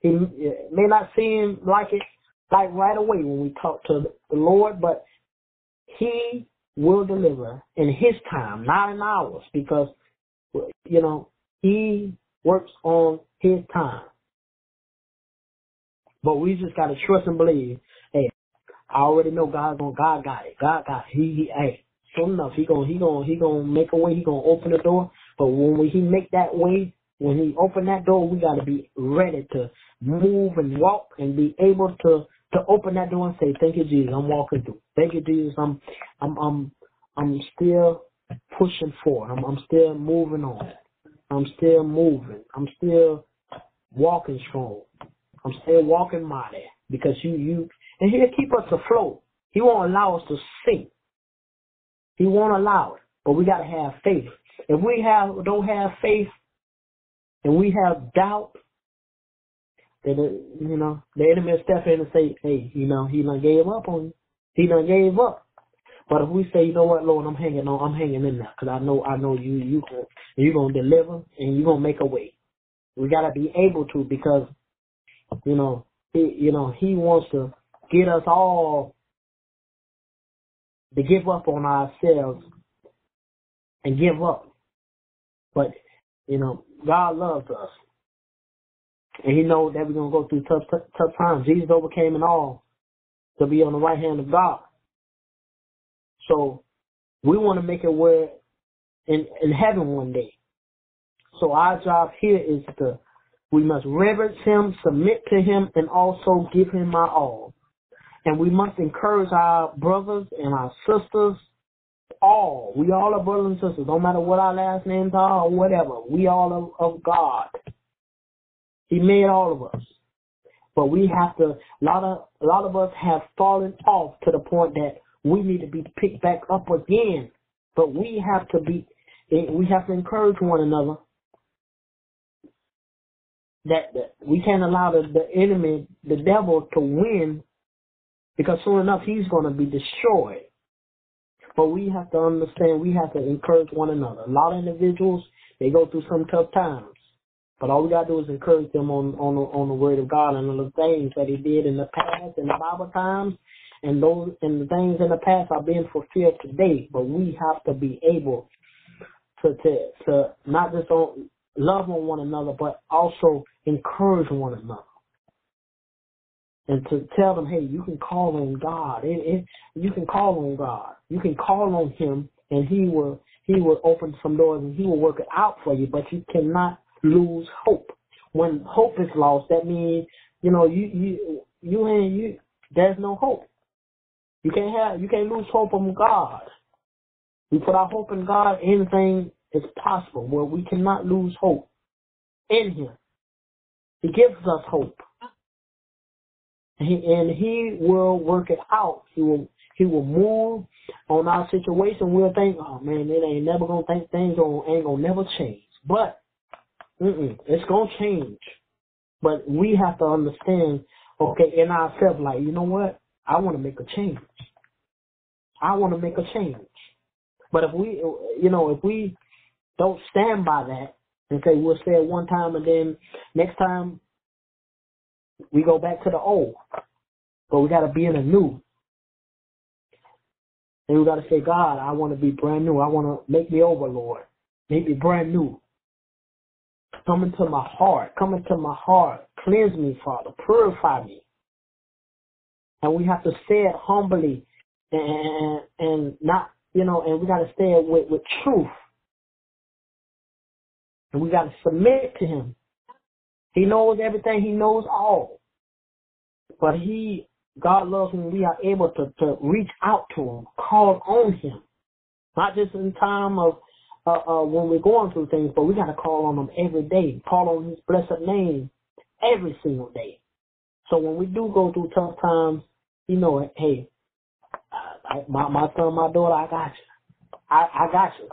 He may not seem like it like right away when we talk to the Lord, but he will deliver in his time, not in ours, because you know he works on his time. But we just gotta trust and believe. Hey, I already know God's gonna God got it. God got it. He, he hey, soon enough he gonna he gonna he gonna make a way. He gonna open the door. But when we, he make that way, when he open that door, we got to be ready to move and walk and be able to to open that door and say, "Thank you, Jesus. I'm walking through. Thank you, Jesus. I'm I'm I'm I'm still pushing forward. I'm I'm still moving on. I'm still moving. I'm still walking strong. I'm still walking my mighty because you you and he'll keep us afloat. He won't allow us to sink. He won't allow it. But we got to have faith. If we have don't have faith and we have doubt, then it, you know the enemy will step in and say, "Hey, you know he done gave up on you. He done gave up." But if we say, "You know what, Lord, I'm hanging on. I'm hanging in there because I know I know you. You going you gonna deliver and you're gonna make a way." We gotta be able to because you know he you know he wants to get us all to give up on ourselves and give up but, you know, God loves us. And he knows that we're going to go through tough, tough, tough times. Jesus overcame it all to be on the right hand of God. So we want to make it where in, in heaven one day. So our job here is to, we must reverence him, submit to him, and also give him our all. And we must encourage our brothers and our sisters all. We all are brothers and sisters. No matter what our last names are or whatever. We all are of God. He made all of us. But we have to. A lot of a lot of us have fallen off to the point that we need to be picked back up again. But we have to be. We have to encourage one another. That, that we can't allow the, the enemy, the devil, to win, because soon enough he's going to be destroyed. But we have to understand. We have to encourage one another. A lot of individuals they go through some tough times. But all we gotta do is encourage them on on on the word of God and on the things that He did in the past in the Bible times, and those and the things in the past are being fulfilled today. But we have to be able to to to not just on, love on one another, but also encourage one another. And to tell them, hey, you can call on God. It, you can call on God. You can call on Him, and He will He will open some doors, and He will work it out for you. But you cannot lose hope. When hope is lost, that means you know you you you ain't you. There's no hope. You can't have you can't lose hope on God. We put our hope in God. Anything is possible. Where we cannot lose hope in Him. He gives us hope, and he, and He will work it out. He will He will move on our situation. We'll think, oh man, it ain't never gonna think things ain't gonna never change. But. It's gonna change, but we have to understand, okay, in ourselves, like you know what, I want to make a change. I want to make a change. But if we, you know, if we don't stand by that and say we'll say it one time and then next time we go back to the old, but we got to be in the new. And we got to say, God, I want to be brand new. I want to make me over, Lord. Make me brand new. Come into my heart. Come into my heart. Cleanse me, Father. Purify me. And we have to say it humbly and, and not, you know, and we got to say it with, with truth. And we got to submit to him. He knows everything. He knows all. But he, God loves him. We are able to, to reach out to him, call on him. Not just in time of uh, uh, when we're going through things, but we got to call on Him every day. Call on His blessed name every single day. So when we do go through tough times, you know. Hey, my my son, my daughter, I got you. I I got you.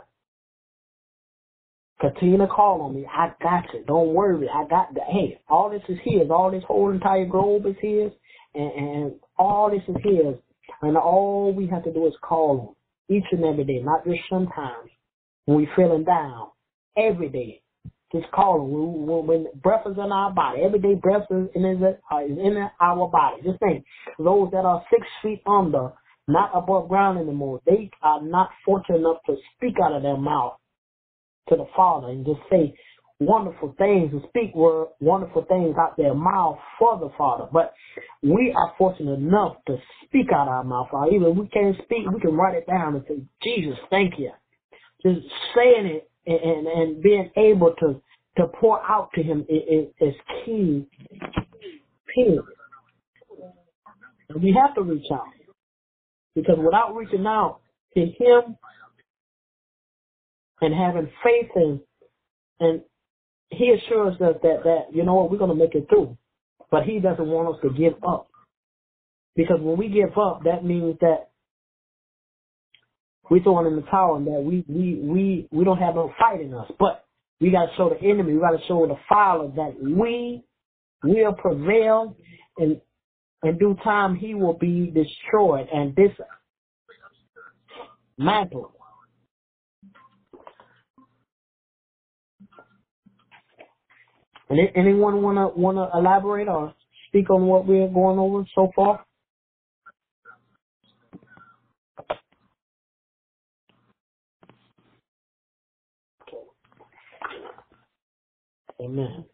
Continue to call on me. I got you. Don't worry. I got the. Hey, all this is His. All this whole entire globe is His, and, and all this is His. And all we have to do is call on each and every day, not just sometimes when we feeling down every day. Just call them. When, when breath is in our body, every day breath is in, uh, is in our body. Just think, those that are six feet under, not above ground anymore, they are not fortunate enough to speak out of their mouth to the Father and just say wonderful things and speak word, wonderful things out their mouth for the Father. But we are fortunate enough to speak out our mouth. Even if we can't speak, we can write it down and say, Jesus, thank you just saying it and, and being able to to pour out to him is, is key. Period. And we have to reach out because without reaching out to him and having faith in and he assures us that that you know what we're going to make it through, but he doesn't want us to give up. Because when we give up, that means that we throwing in the towel and that we we we we don't have no fight in us. But we got to show the enemy, we got to show the fowler that we will prevail, and in due time he will be destroyed. And this mantle. And anyone wanna wanna elaborate or speak on what we're going over so far? Amen.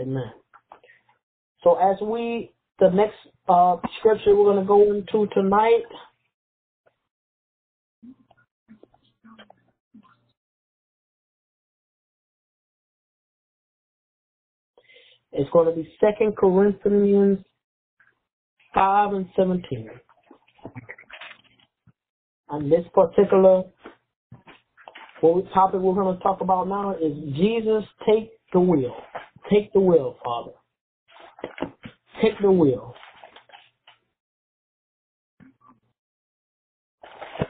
Amen. So as we, the next uh, scripture we're going to go into tonight is going to be Second Corinthians 5 and 17. And this particular topic we're going to talk about now is Jesus take the wheel. Take the wheel, Father. take the wheel.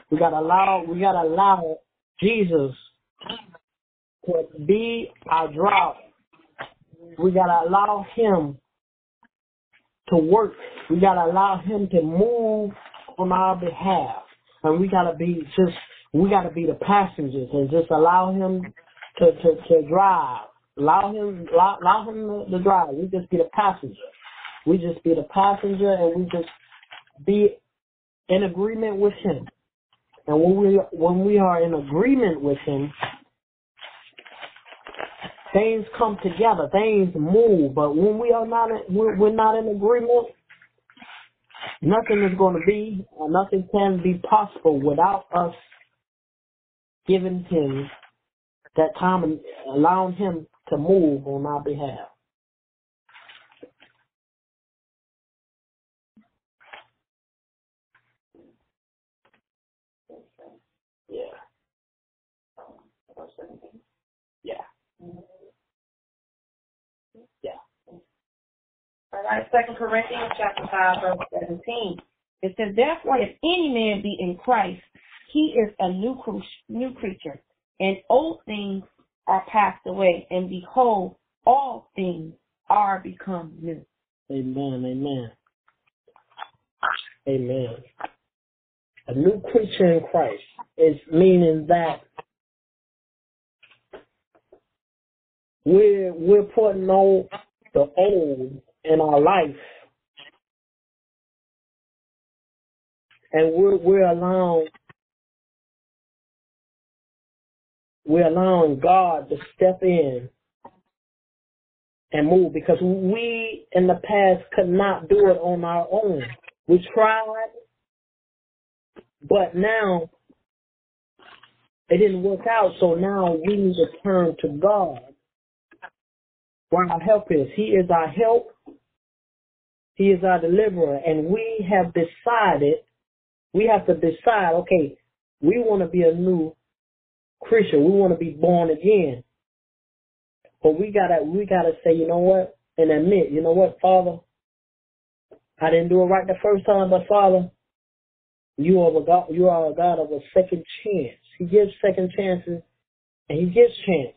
We gotta allow we gotta allow Jesus to be our driver. We gotta allow him to work. We gotta allow him to move on our behalf. And we gotta be just we gotta be the passengers and just allow him to, to, to drive. Allow him allow, allow him to, to drive. We just be the passenger. We just be the passenger and we just be in agreement with him. And when we when we are in agreement with him, things come together, things move. But when we are not, in, we're, not in agreement, nothing is going to be, or nothing can be possible without us giving him that time and allowing him to move on our behalf. Yeah. Yeah. All right, Second Corinthians chapter five, verse seventeen. It says, Therefore, if any man be in Christ, he is a new new creature, and old things are passed away, and behold, all things are become new. Amen. Amen. Amen. A new creature in Christ is meaning that we're we're putting on the old in our life, and we're we're allowing we're allowing God to step in and move because we in the past could not do it on our own. We tried, but now it didn't work out. So now we need to turn to God where our help is. He is our help. He is our deliverer. And we have decided, we have to decide, okay, we want to be a new Christian. We want to be born again. But we gotta, we gotta say, you know what? And admit, you know what, Father? I didn't do it right the first time, but Father, you are a God, you are a God of a second chance. He gives second chances and he gives chances.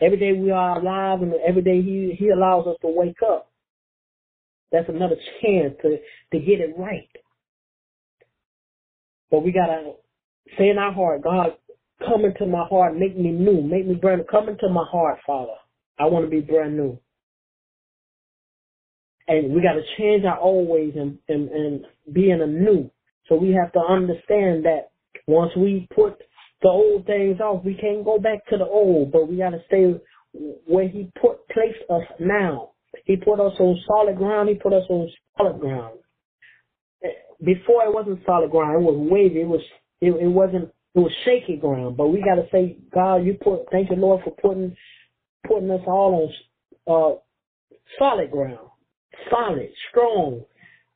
Every day we are alive and every day he, he allows us to wake up. That's another chance to, to get it right. But we gotta say in our heart, God, come into my heart, make me new, make me brand new. Come into my heart, Father. I want to be brand new. And we got to change our old ways and, and, and be in a new. So we have to understand that once we put the old things off, we can't go back to the old, but we got to stay where he put placed us now. He put us on solid ground. He put us on solid ground. Before it wasn't solid ground. It was wavy. It was it, it wasn't it was shaky ground. But we got to say, God, you put thank you, Lord, for putting putting us all on uh, solid ground, solid, strong,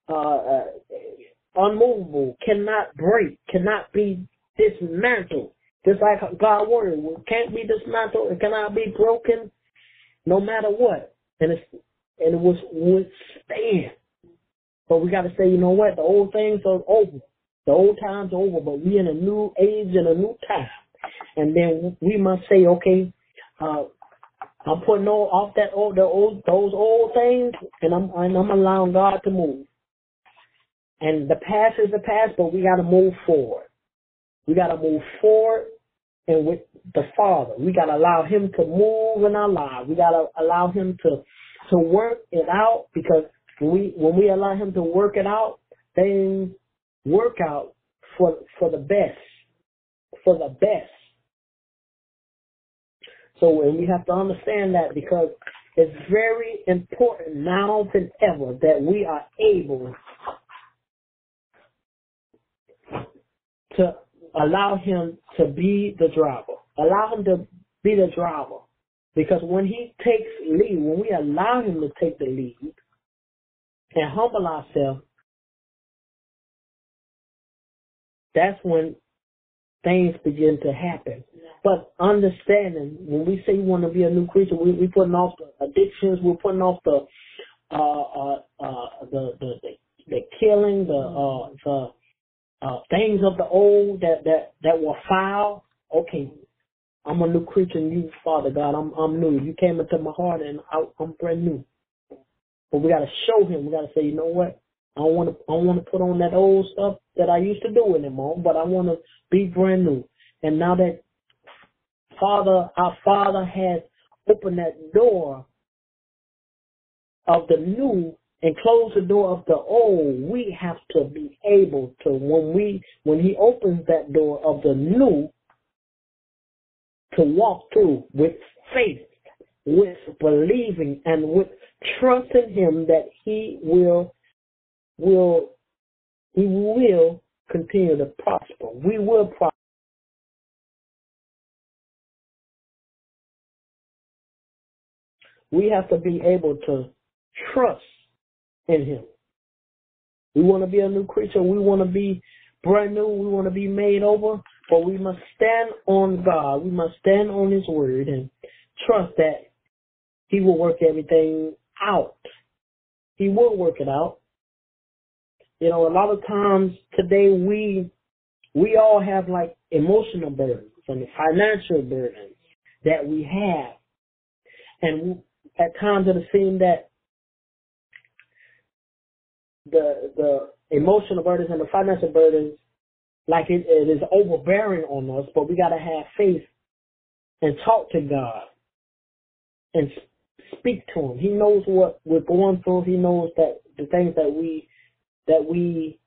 uh, uh, unmovable, cannot break, cannot be dismantled. Just like God word, can't be dismantled, it cannot be broken, no matter what. And it's and it was withstand. But we got to say, you know what? The old things are over. The old times are over, but we in a new age and a new time. And then we must say, okay, uh, I'm putting all off that old, the old, those old things, and I'm and I'm allowing God to move. And the past is the past, but we got to move forward. We got to move forward, and with the Father, we got to allow Him to move in our lives. We got to allow Him to to work it out because we when we allow Him to work it out, things work out for for the best, for the best. So and we have to understand that because it's very important now than ever that we are able to allow him to be the driver. Allow him to be the driver. Because when he takes lead, when we allow him to take the lead and humble ourselves, that's when things begin to happen. But understanding, when we say we want to be a new creature, we, we're putting off the addictions, we're putting off the uh, uh, uh, the, the the the killing, the uh, the uh, things of the old that that that were foul. Okay, I'm a new creature in you, Father God. I'm I'm new. You came into my heart, and I, I'm brand new. But we got to show him. We got to say, you know what? I don't want to. I don't want to put on that old stuff that I used to do anymore. But I want to be brand new. And now that Father, our Father has opened that door of the new and closed the door of the old, we have to be able to when we when He opens that door of the new to walk through with faith, with believing, and with trusting Him that He will will He will continue to prosper. We will prosper. We have to be able to trust in Him. We want to be a new creature. We want to be brand new. We want to be made over. But we must stand on God. We must stand on His word and trust that He will work everything out. He will work it out. You know, a lot of times today we we all have like emotional burdens and financial burdens that we have. And at times it seems that the the emotional burdens and the financial burdens like it, it is overbearing on us, but we got to have faith and talk to God and speak to Him. He knows what we're going through. He knows that the things that we that we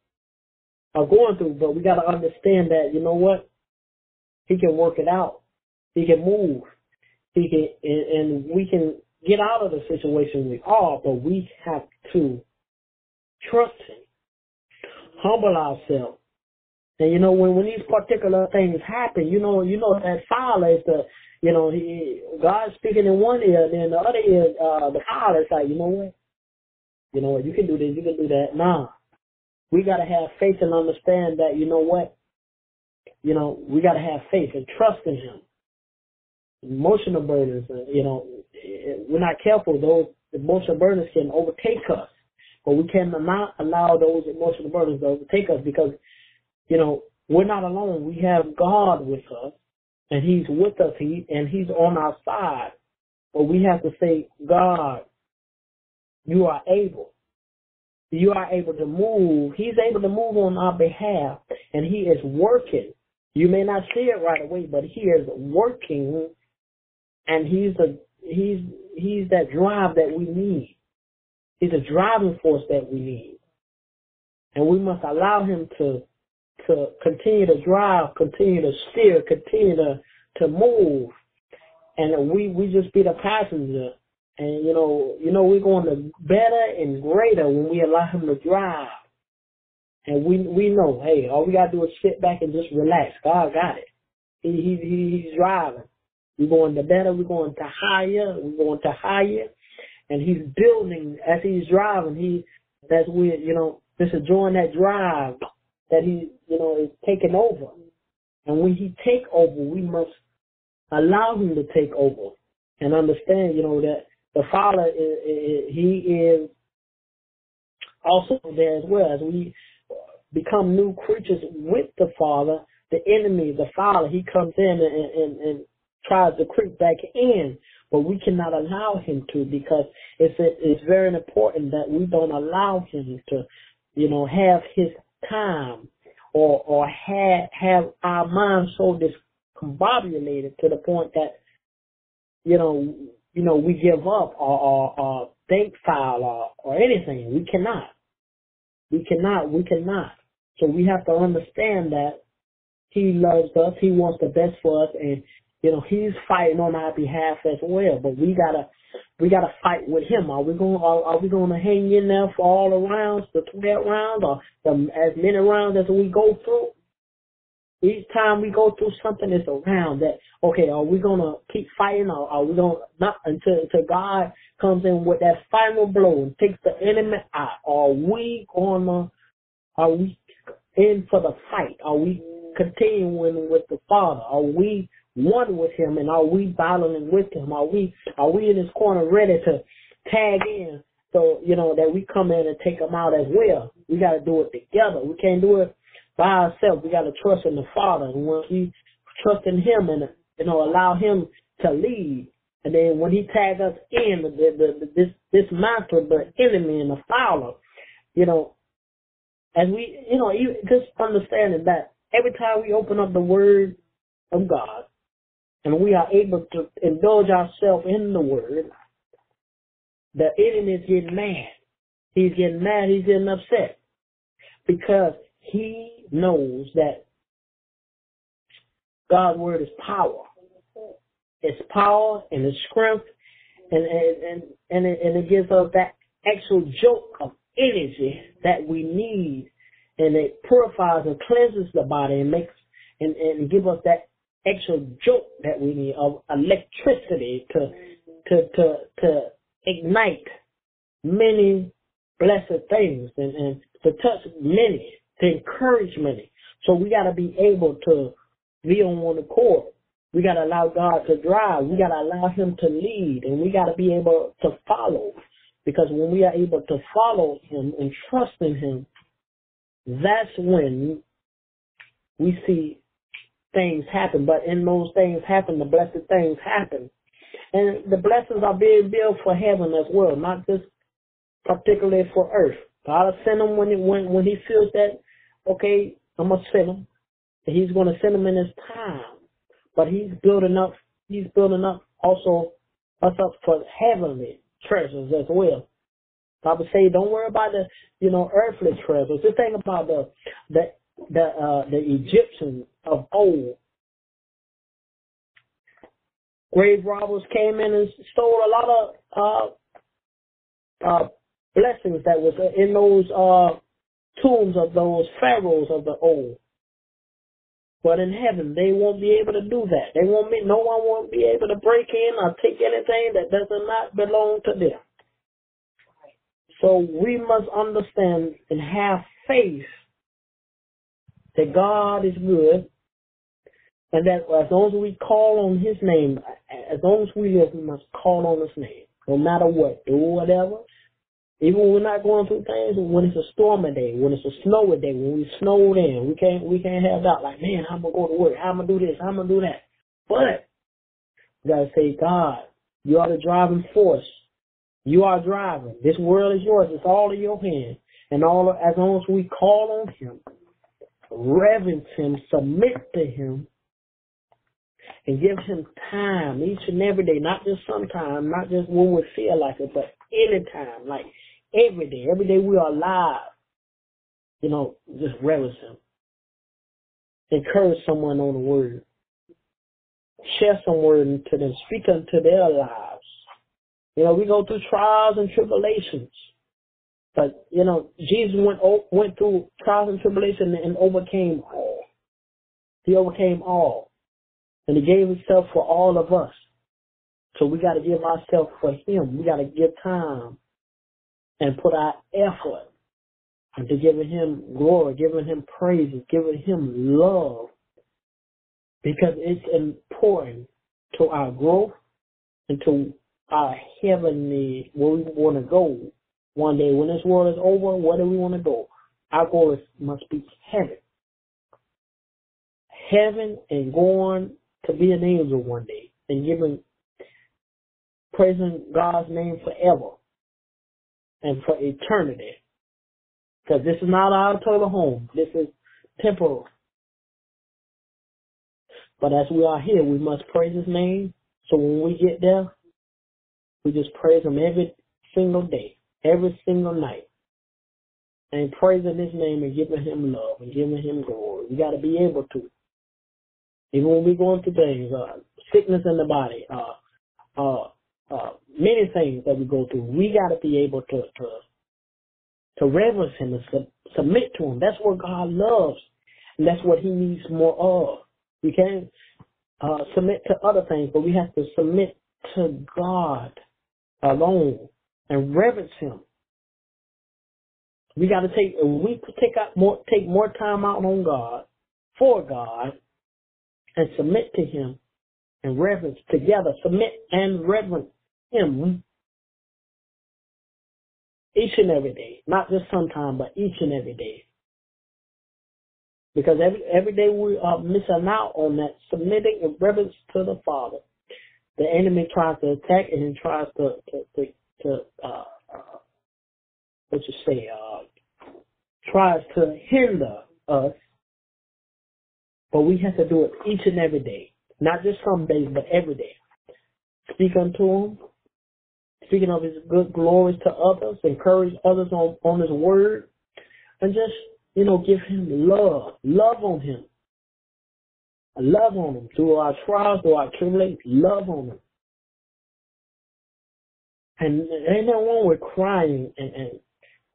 are going through, but we got to understand that you know what He can work it out. He can move. He can, and, and we can get out of the situation we are, but we have to trust Him, humble ourselves, and you know, when when these particular things happen, you know, you know that father is the, you know, he God's speaking in one ear, and then the other ear, uh, the father is like, you know what, you know what, you can do this, you can do that. Nah, we gotta have faith and understand that, you know what, you know, we gotta have faith and trust in Him. Emotional burdens, uh, you know, we're not careful; those emotional burdens can overtake us, but we cannot allow those emotional burdens to overtake us because you know, we're not alone. We have God with us, and He's with us, he, and He's on our side. But we have to say, God, you are able. You are able to move. He's able to move on our behalf, and He is working. You may not see it right away, but He is working, and He's a He's He's that drive that we need. He's a driving force that we need, and we must allow Him to to continue to drive, continue to steer, continue to, to move. And we, we just be the passenger. And you know, you know, we're going to better and greater when we allow him to drive. And we we know, hey, all we gotta do is sit back and just relax. God got it. He he he he's driving. We're going to better, we're going to higher, we're going to higher. And he's building as he's driving, he that's where, you know, just enjoying that drive that he, you know, is taking over. And when he take over, we must allow him to take over and understand, you know, that the Father, is, is, he is also there as well. As we become new creatures with the Father, the enemy, the Father, he comes in and, and, and tries to creep back in, but we cannot allow him to because it's it's very important that we don't allow him to, you know, have his time or or have have our minds so discombobulated to the point that you know you know we give up or or, or think foul or or anything. We cannot. We cannot. We cannot. So we have to understand that he loves us. He wants the best for us, and you know he's fighting on our behalf as well. But we gotta we got to fight with him. Are we going? Are, are we to hang in there for all the rounds, the twelve rounds, or the, as many rounds as we go through? Each time we go through something, it's a round that okay. Are we to keep fighting, or are we to not until until God comes in with that final blow and takes the enemy out? Are we to? Are we in for the fight? Are we continuing with the Father? Are we one with him and are we battling with him? Are we are we in his corner ready to tag in So, you know, that we come in and take them out as well. We got to do it together. We can't do it by ourselves. We got to trust in the Father. And we trust in Him and, you know, allow Him to lead, and then when He tags us in, the, the, the, this, this monster, the enemy and the fowler, you know, as we, you know, just understanding that every time we open up the Word of God, and we are able to indulge ourselves in the Word, the enemy is getting mad. He's getting mad. He's getting upset because he knows that God's word is power. It's power and it's strength, and and and and it, and it gives us that actual joke of energy that we need, and it purifies and cleanses the body and makes and and give us that extra joke that we need of electricity to to to to ignite many blessed things and, and to touch many, to encourage many. So we got to be able to be on one accord. We got to allow God to drive. We got to allow Him to lead, and we got to be able to follow. Because when we are able to follow Him and trust in Him, that's when we see things happen. But in those things happen, the blessed things happen. And the blessings are being built for heaven as well, not just particularly for earth. God will send them when, it, when, when he feels that, okay, I'm going to send them. He's going to send them in his time. But he's building up, he's building up also us up for heavenly treasures as well. I would say, don't worry about the, you know, earthly treasures. Just think about the, the, the, uh, the Egyptians of old grave robbers came in and stole a lot of uh, uh, blessings that was in those uh, tombs of those pharaohs of the old. But in heaven, they won't be able to do that. They won't be, no one won't be able to break in or take anything that does not belong to them. So we must understand and have faith that God is good and that as long as we call on his name, as long as we live, we must call on his name. No matter what, do whatever. Even when we're not going through things, when it's a stormy day, when it's a snowy day, when we snowed in, we can't we can't have that like, man, I'm gonna go to work, I'm gonna do this, I'm gonna do that. But you gotta say, God, you are the driving force. You are driving. This world is yours. It's all in your hands. And all as long as we call on Him, reverence Him, submit to Him, and give him time each and every day, not just sometime, not just when we feel like it, but anytime, like every day, every day we are alive. You know, just reverence him. Encourage someone on the word. Share some word to them. Speak unto their lives. You know, we go through trials and tribulations. But, you know, Jesus went went through trials and tribulations and overcame all. He overcame all. And he gave himself for all of us. So we got to give ourselves for him. We got to give time and put our effort into giving him glory, giving him praise, giving him love. Because it's important to our growth and to our heavenly, where we want to go one day. When this world is over, where do we want to go? Our goal is, must be heaven. Heaven and going to be an angel one day and giving praising God's name forever and for eternity. Because this is not our eternal home. This is temporal. But as we are here, we must praise his name. So when we get there, we just praise him every single day, every single night. And praising his name and giving him love and giving him glory. We got to be able to. Even when we're going through things, uh, sickness in the body, uh, uh, uh, many things that we go through, we got to be able to, to, to reverence Him and sub- submit to Him. That's what God loves, and that's what He needs more of. We can't uh, submit to other things, but we have to submit to God alone and reverence Him. We got to take we take out more take more time out on God for God and submit to him and reverence together, submit and reverence him, each and every day, not just sometime, but each and every day. Because every every day we are missing out on that submitting and reverence to the Father. The enemy tries to attack and tries to to to, to uh, uh, what you say uh, tries to hinder us, but we have to do it each and every day, not just some days, but every day. Speak unto him, speaking of his good glories to others, encourage others on, on his word, and just, you know, give him love. Love on him. Love on him. Through our trials, through our tribulations, love on him. And ain't nothing wrong with crying and, and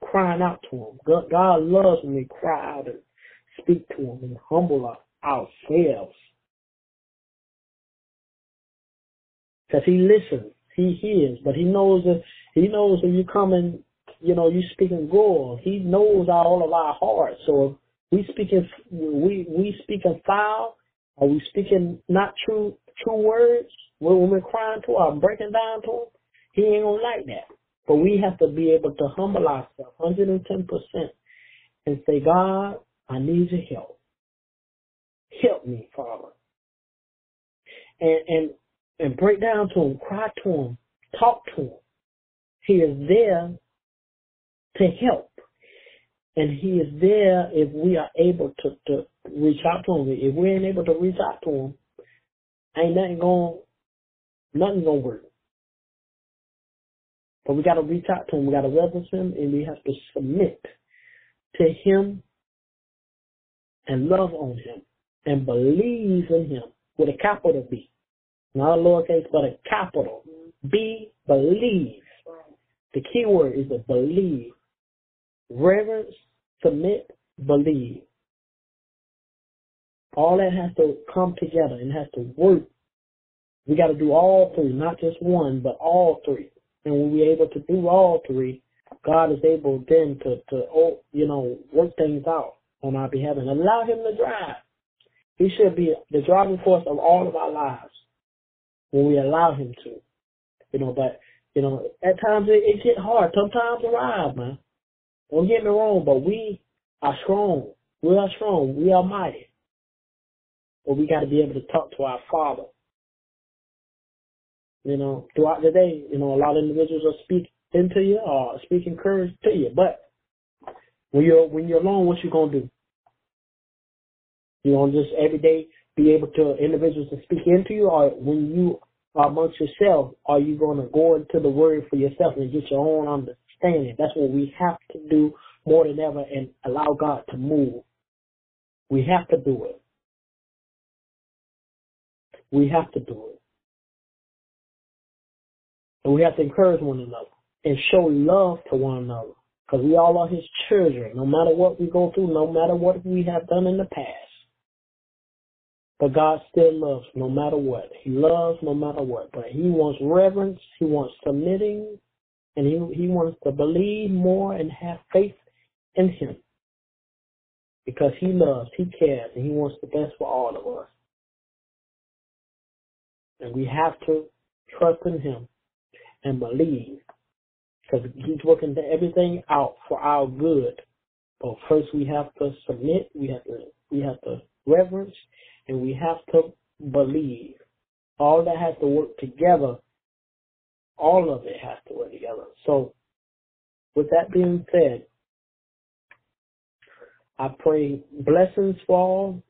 crying out to him. God, God loves when we cry out and speak to him and humble our, ourselves. Because he listens he hears, but he knows that he knows that you come and you know you speaking gold. He knows all of our hearts. So we speaking we we speaking foul, are we speaking not true true words when we're crying to him, breaking down to him? He ain't gonna like that. But we have to be able to humble ourselves 110 percent and say, God, I need your help. Help me, Father. And and and break down to him, cry to him, talk to him. He is there to help. And he is there if we are able to, to reach out to him. If we ain't able to reach out to him, ain't nothing going nothing gonna work. But we gotta reach out to him, we gotta reverence him and we have to submit to him and love on him and believe in him with a capital B not a lowercase, but a capital. B, believe. The key word is a believe. Reverence, submit, believe. All that has to come together and has to work. We got to do all three, not just one, but all three. And we're able to do all three, God is able then to, to oh, you know, work things out on our behalf and allow Him to drive. He should be the driving force of all of our lives when we allow him to. You know, but you know, at times it, it get hard. Sometimes arrive, man. Don't get me wrong, but we are strong. We are strong. We are mighty. But we got to be able to talk to our Father. You know, throughout the day, you know, a lot of individuals will speak into you or speak encouragement to you. But when you're when you're alone, what you gonna do? You gonna just every day be able to individuals to speak into you, or when you are amongst yourself, are you to go into the word for yourself and get your own understanding? That's what we have to do more than ever and allow God to move. We have to do it. We have to do it. And we have to encourage one another and show love to one another because we all are his children, no matter what we go through, no matter what we have done in the past. But God still loves no matter what. He loves no matter what. But He wants reverence. He wants submitting. And He, he wants to believe more and have faith in Him. Because He loves, He cares, and He wants the best for all of us. And we have to trust in Him and believe. Because He's working everything out for our good. But first we have to submit, we have to we have to reverence, and we have to believe. All that has to work together. All of it has to work together. So, with that being said, I pray blessings for all,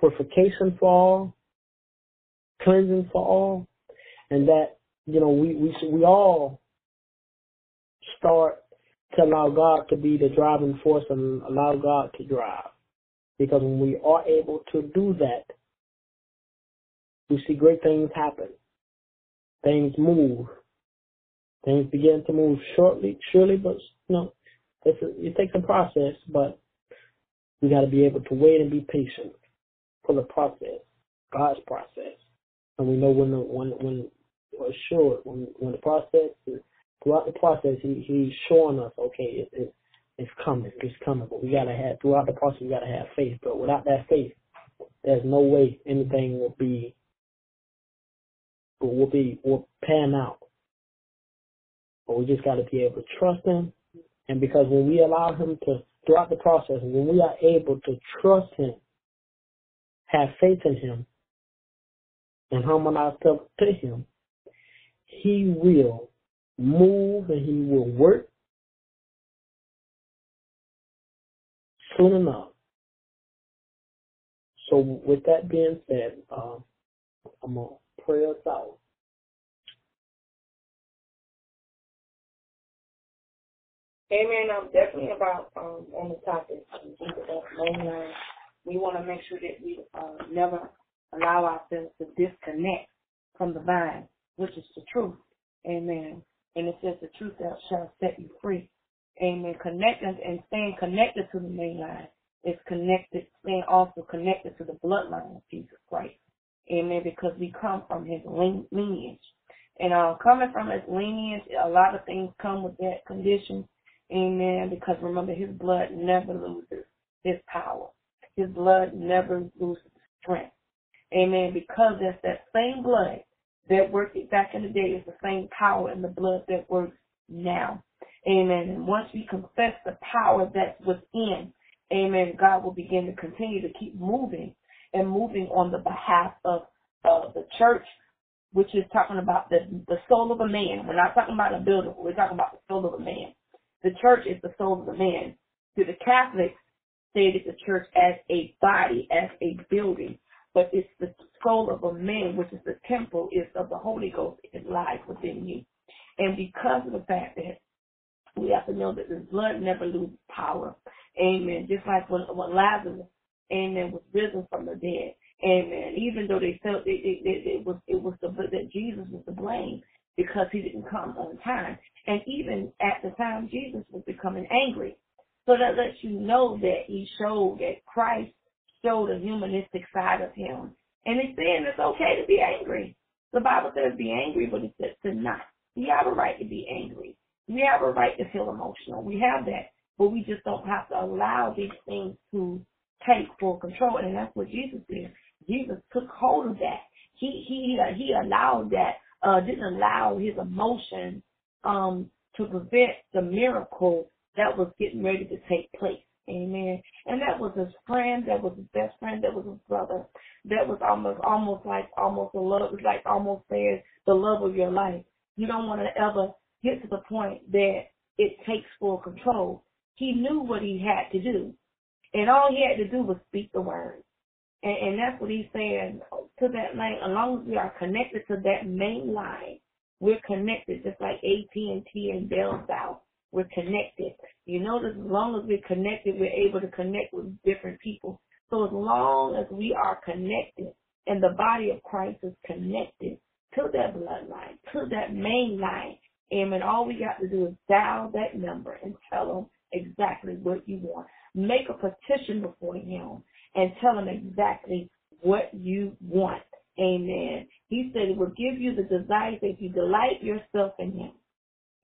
purification for all, cleansing for all, and that you know we we we all start to allow God to be the driving force and allow God to drive. Because when we are able to do that, we see great things happen. Things move. Things begin to move shortly, surely, but you know, it's a, it takes a process, but we got to be able to wait and be patient for the process, God's process. And we know when the, when when assured when when the process throughout the process he he's showing us okay it, it it's coming it's coming but we gotta have throughout the process we gotta have faith but without that faith there's no way anything will be will be will pan out. But we just got to be able to trust Him And because when we allow him to, throughout the process, when we are able to trust him, have faith in him, and humble ourselves to him, he will move and he will work soon enough. So with that being said, uh, I'm going to pray us out. Amen. I'm definitely about um, on the topic. We want to make sure that we uh, never allow ourselves to disconnect from the vine, which is the truth. Amen. And it says the truth that shall set you free. Amen. Connecting and staying connected to the main line is connected, staying also connected to the bloodline of Jesus Christ. Amen. Because we come from his lineage. And uh, coming from his lineage, a lot of things come with that condition. Amen. Because remember, his blood never loses his power. His blood never loses strength. Amen. Because that's that same blood that worked back in the day is the same power in the blood that works now. Amen. And once we confess the power that's within, amen, God will begin to continue to keep moving and moving on the behalf of the church, which is talking about the, the soul of a man. We're not talking about a building. We're talking about the soul of a man. The church is the soul of the man. To the Catholics, stated the church as a body, as a building but it's the soul of a man, which is the temple, is of the Holy Ghost, it lies within you. And because of the fact that we have to know that the blood never loses power. Amen. Just like when, when Lazarus, amen, was risen from the dead. Amen. Even though they felt it, it, it, it was it was the that Jesus was to blame because he didn't come on time. And even at the time Jesus was becoming angry. So that lets you know that he showed that Christ show the humanistic side of him. And he's saying it's okay to be angry. The Bible says be angry, but it says to not. We have a right to be angry. We have a right to feel emotional. We have that. But we just don't have to allow these things to take full control. And that's what Jesus did. Jesus took hold of that. He he he allowed that, uh, didn't allow his emotions um to prevent the miracle that was getting ready to take place. Amen. And that was his friend, that was his best friend, that was his brother. That was almost almost like almost a love it's like almost saying the love of your life. You don't want to ever get to the point that it takes full control. He knew what he had to do. And all he had to do was speak the word. And, and that's what he's saying to that line. As long as we are connected to that main line, we're connected, just like AT&T and Bell South. We're connected. You notice as long as we're connected, we're able to connect with different people. So as long as we are connected and the body of Christ is connected to that bloodline, to that main line, and all we got to do is dial that number and tell them exactly what you want. Make a petition before him and tell him exactly what you want. Amen. He said it will give you the desires if you delight yourself in him.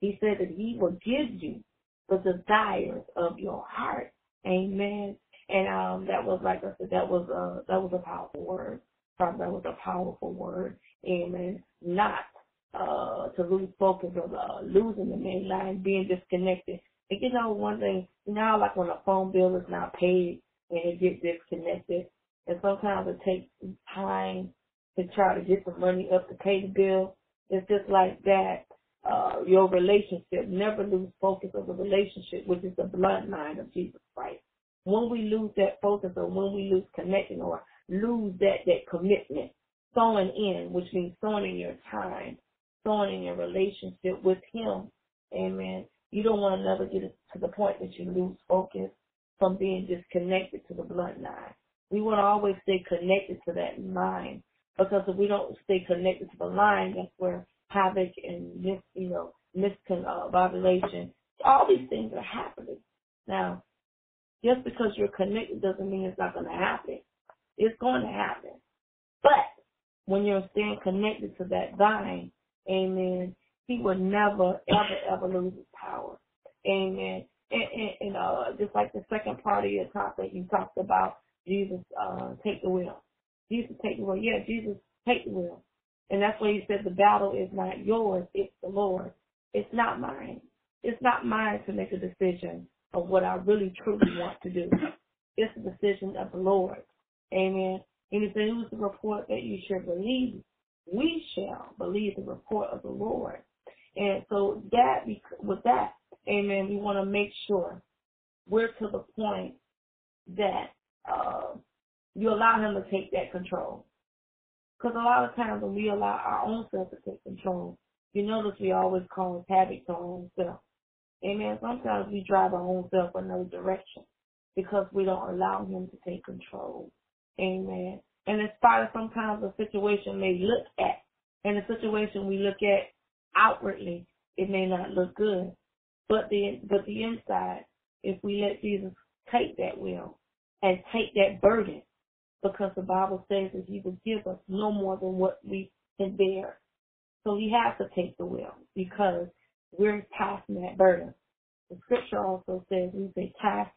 He said that he will give you the desires of your heart. Amen. And um, that was like I said, that was a that was a powerful word. That was a powerful word. Amen. Not uh, to lose focus of uh, losing the main line, being disconnected. And you know, one thing now, like when a phone bill is not paid and it gets disconnected, and sometimes it takes time to try to get the money up to pay the bill. It's just like that uh, your relationship. Never lose focus of the relationship, which is the bloodline of Jesus Christ. When we lose that focus or when we lose connection or lose that, that commitment, sowing in, which means sowing in your time, sowing in your relationship with Him. Amen. You don't want to never get to the point that you lose focus from being disconnected to the bloodline. We want to always stay connected to that line because if we don't stay connected to the line, that's where havoc and mis, you know, misconvolation. Uh, All these things are happening. Now, just because you're connected doesn't mean it's not going to happen. It's going to happen. But when you're staying connected to that vine, amen, he will never, ever, ever lose his power. Amen. And, and, and uh, just like the second part of your topic, you talked about Jesus uh, take the wheel. Jesus take the wheel. Yeah, Jesus take the wheel. And that's why he said the battle is not yours, it's the Lord. It's not mine. It's not mine to make a decision of what I really truly want to do. It's a decision of the Lord. Amen. And if it was the report that you should believe, we shall believe the report of the Lord. And so that, with that, amen, we want to make sure we're to the point that uh, you allow him to take that control. Because a lot of times when we allow our own self to take control, you notice we always cause havoc to our own self. Amen. Sometimes we drive our own self another direction because we don't allow him to take control. Amen. And in spite of sometimes the situation may look at, and the situation we look at outwardly, it may not look good. But the but the inside, if we let Jesus take that will and take that burden, because the Bible says that He will give us no more than what we can bear. So He has to take the will because we're passing that burden. The Scripture also says we say cast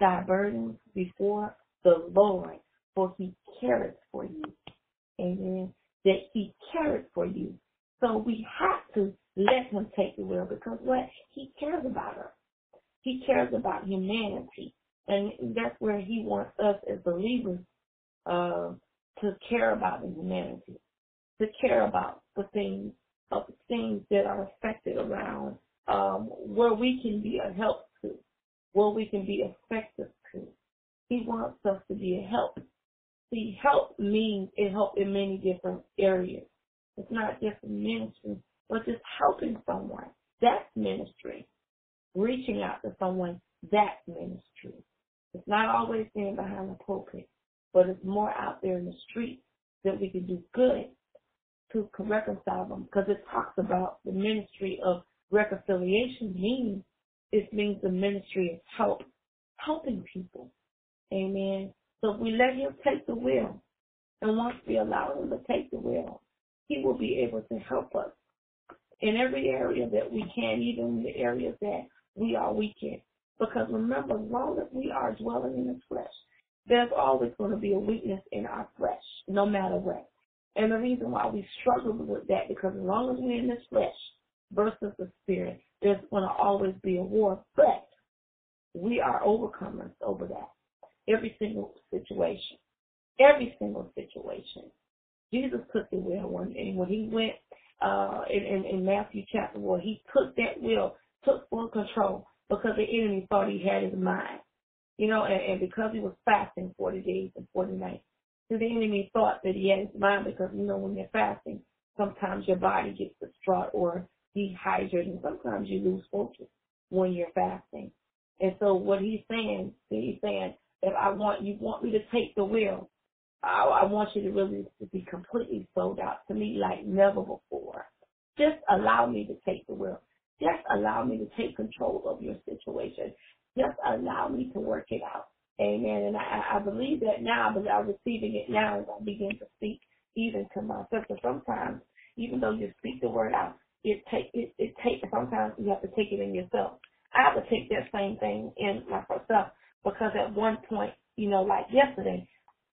thy burdens before the Lord, for He cares for you. Amen. That He cares for you. So we have to let Him take the will because what He cares about us. He cares about humanity. And that's where he wants us as believers uh, to care about humanity, to care about the things of the things that are affected around um, where we can be a help to, where we can be effective to. He wants us to be a help. See, help means it help in many different areas. It's not just ministry, but just helping someone. That's ministry reaching out to someone, that's ministry. It's not always being behind the pulpit, but it's more out there in the street that we can do good to reconcile them because it talks about the ministry of reconciliation means it means the ministry of help, helping people. Amen. So if we let him take the wheel, and once we allow him to take the wheel, he will be able to help us in every area that we can, even in the areas that we are weak in. Because remember, as long as we are dwelling in the flesh, there's always going to be a weakness in our flesh, no matter what. And the reason why we struggle with that, because as long as we're in this flesh versus the spirit, there's going to always be a war. But we are overcomers over that. Every single situation. Every single situation. Jesus took the will one day. When he went uh, in, in, in Matthew chapter 1, he took that will took full control because the enemy thought he had his mind. You know, and, and because he was fasting 40 days and 40 nights, so the enemy thought that he had his mind because, you know, when you're fasting, sometimes your body gets distraught or dehydrated, and sometimes you lose focus when you're fasting. And so what he's saying, he's saying, if I want, you want me to take the will, I, I want you to really to be completely sold out to me like never before. Just allow me to take the will. Just allow me to take control of your situation. Just allow me to work it out. Amen. And I, I believe that now, but I'm receiving it now as I begin to speak even to myself. So sometimes, even though you speak the word out, it take it, it takes sometimes you have to take it in yourself. I have to take that same thing in myself because at one point, you know, like yesterday,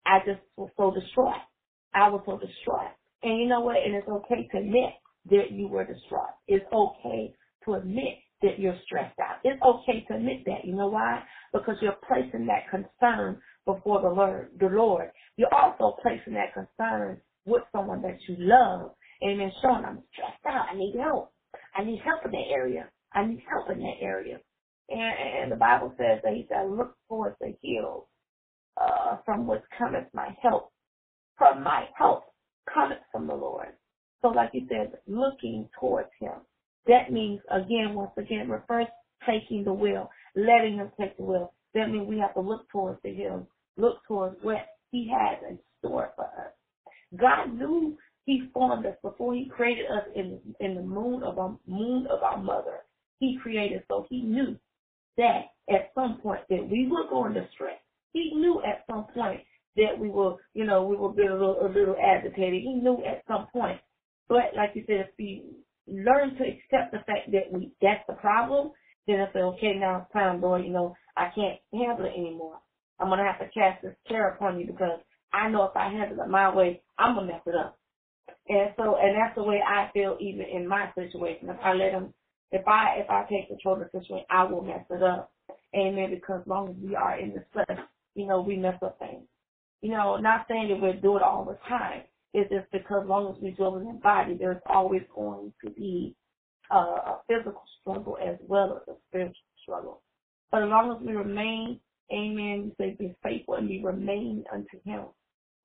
I just was so distraught. I was so distraught. And you know what? And it's okay to admit that you were distraught. It's okay to admit that you're stressed out. It's okay to admit that. You know why? Because you're placing that concern before the Lord. The Lord. You're also placing that concern with someone that you love, and then showing I'm stressed out. I need help. I need help in that area. I need help in that area. And, and the Bible says that He said, "Look towards the hills, uh, from which cometh my help. From my help cometh from the Lord." So, like you said, looking towards Him that means, again, once again, we're first taking the will, letting him take the will. That means we have to look towards the hill, look towards what he has in store for us. God knew he formed us before he created us in in the moon of our moon of our mother. He created so he knew that at some point that we will go into stress. He knew at some point that we will, you know, we will be a little a little agitated. He knew at some point. But like you said, if we learn to accept the fact that we that's the problem, then I say, okay, now it's time, Lord, you know, I can't handle it anymore. I'm gonna have to cast this care upon you because I know if I handle it my way, I'm gonna mess it up. And so, and that's the way I feel even in my situation. If I let him If I if I take control of the situation, I will mess it up. Amen. Because as long as we are in the flesh, you know, we mess up things. You know, not saying that we do it all the time. It's just because as long as we dwell in the body, there's always going to be uh, a physical struggle as well as a spiritual struggle. But as long as we remain, amen, we say be faithful and we remain unto him,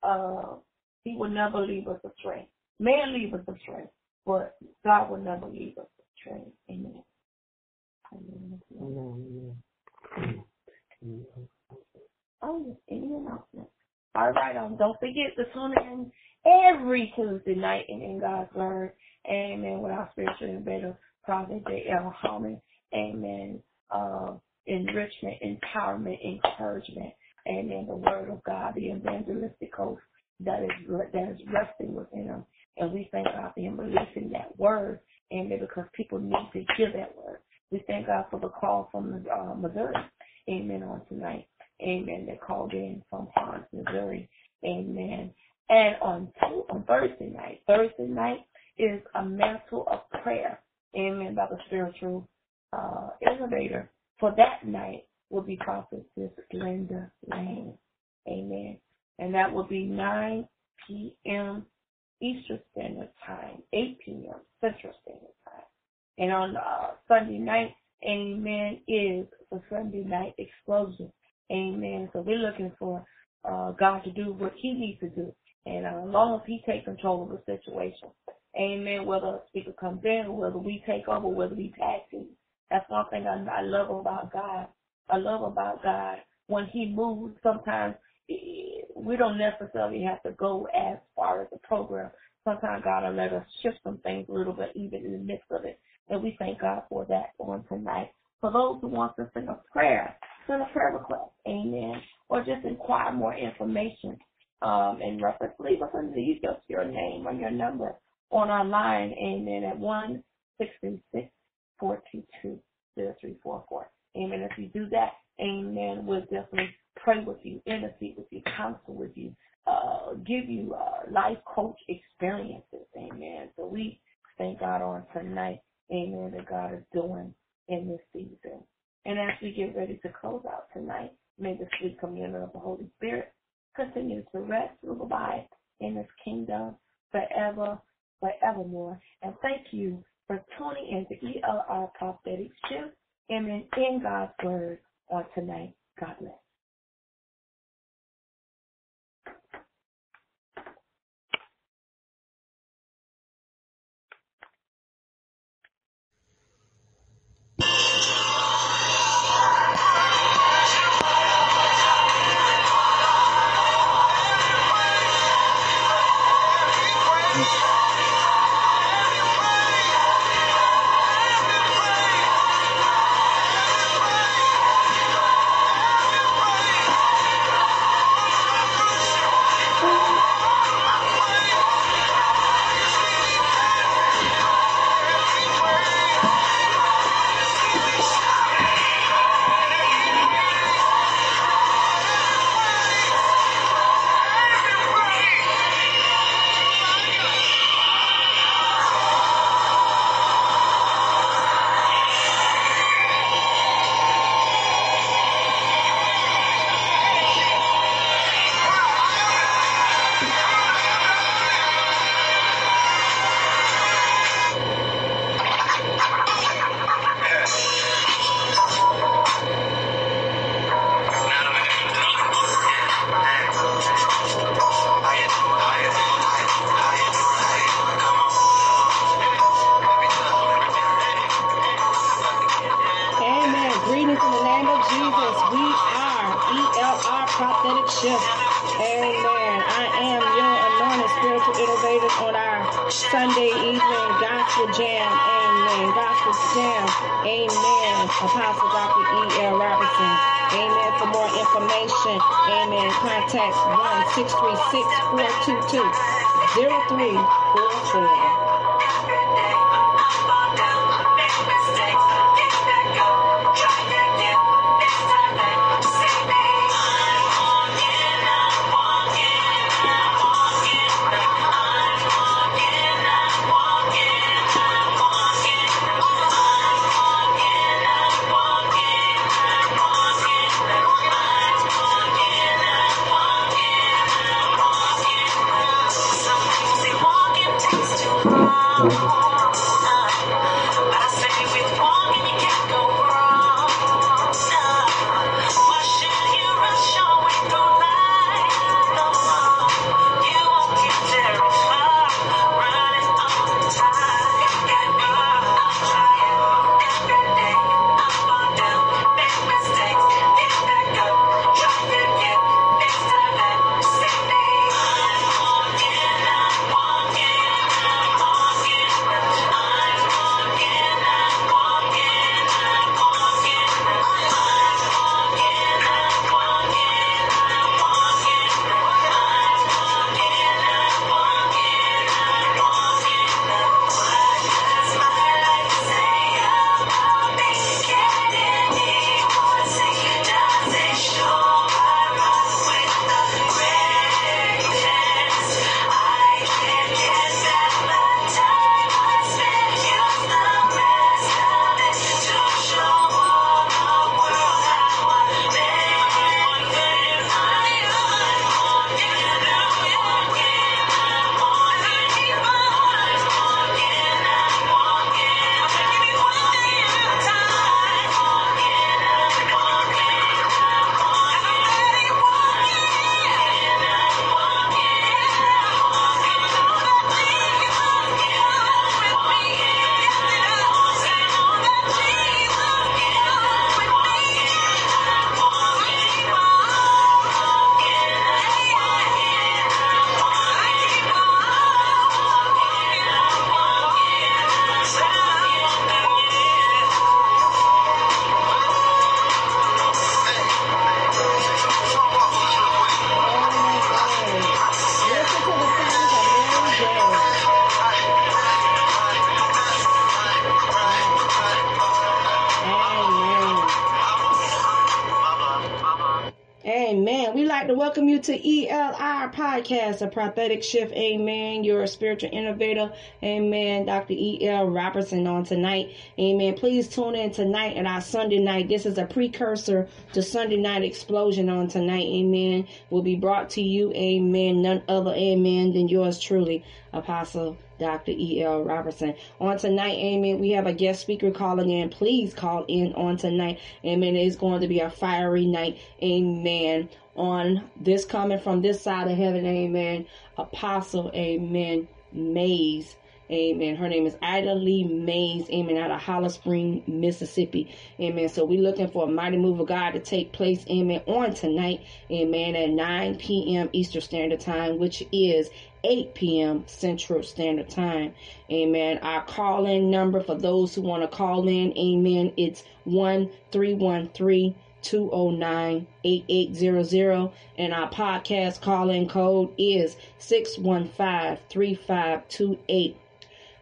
uh, he will never leave us astray. Man leave us astray, but God will never leave us astray. Amen. Amen. Amen. Oh, any announcements? All right, um, don't forget to tune in every Tuesday night in, in God's Word. Amen. With our spiritual innovator, Prophet J.L. Holman. Amen. Uh, enrichment, empowerment, encouragement. Amen. The Word of God, the evangelistic host that is that is resting within him. And we thank God for him releasing that word. Amen. Because people need to hear that word. We thank God for the call from uh, Missouri. Amen. On tonight. Amen. That called in from Ponce, Missouri. Amen. And on on Thursday night, Thursday night is a mantle of prayer. Amen. By the spiritual uh, innovator for that night will be Prophetess Linda Lane. Amen. And that will be 9 p.m. Eastern Standard Time, 8 p.m. Central Standard Time. And on uh, Sunday night, Amen, is the Sunday night explosion. Amen. So we're looking for uh, God to do what He needs to do. And uh, as long as He takes control of the situation, Amen. Whether a speaker comes in whether we take over, whether we tag team. That's one thing I, I love about God. I love about God when He moves. Sometimes eh, we don't necessarily have to go as far as the program. Sometimes God will let us shift some things a little bit, even in the midst of it. And we thank God for that on tonight. For those who want to send a prayer, send a prayer request, amen, or just inquire more information um, in reference, leave us a leave us your name or your number on our line, amen, at 1 422 0344. Amen. If you do that, amen, we'll definitely pray with you, intercede with you, counsel with you, uh, give you uh, life coach experiences. Amen. So we thank God on tonight, amen, that God is doing in this season. And as we get ready to close out tonight, may the sweet communion of the Holy Spirit continue to rest, abide in His kingdom forever, forevermore. And thank you for tuning in to ELR Prophetic Shift Amen. In God's Word on tonight. God bless. Welcome Podcast, a prophetic shift. Amen. You're a spiritual innovator. Amen. Dr. E.L. Robertson on tonight. Amen. Please tune in tonight at our Sunday night. This is a precursor to Sunday night explosion on tonight. Amen. Will be brought to you. Amen. None other. Amen. Than yours truly, Apostle Dr. E.L. Robertson. On tonight, amen, we have a guest speaker calling in. Please call in on tonight. Amen. It is going to be a fiery night. Amen on this coming from this side of heaven, amen. Apostle, amen. Mays, amen. Her name is Ida Lee Mays, amen, out of Holly Spring, Mississippi, amen. So we're looking for a mighty move of God to take place, amen, on tonight, amen, at 9 p.m. Eastern Standard Time, which is 8 p.m. Central Standard Time. Amen. Our call in number for those who want to call in, amen, it's 1313 209 8800. And our podcast call in code is 615 3528.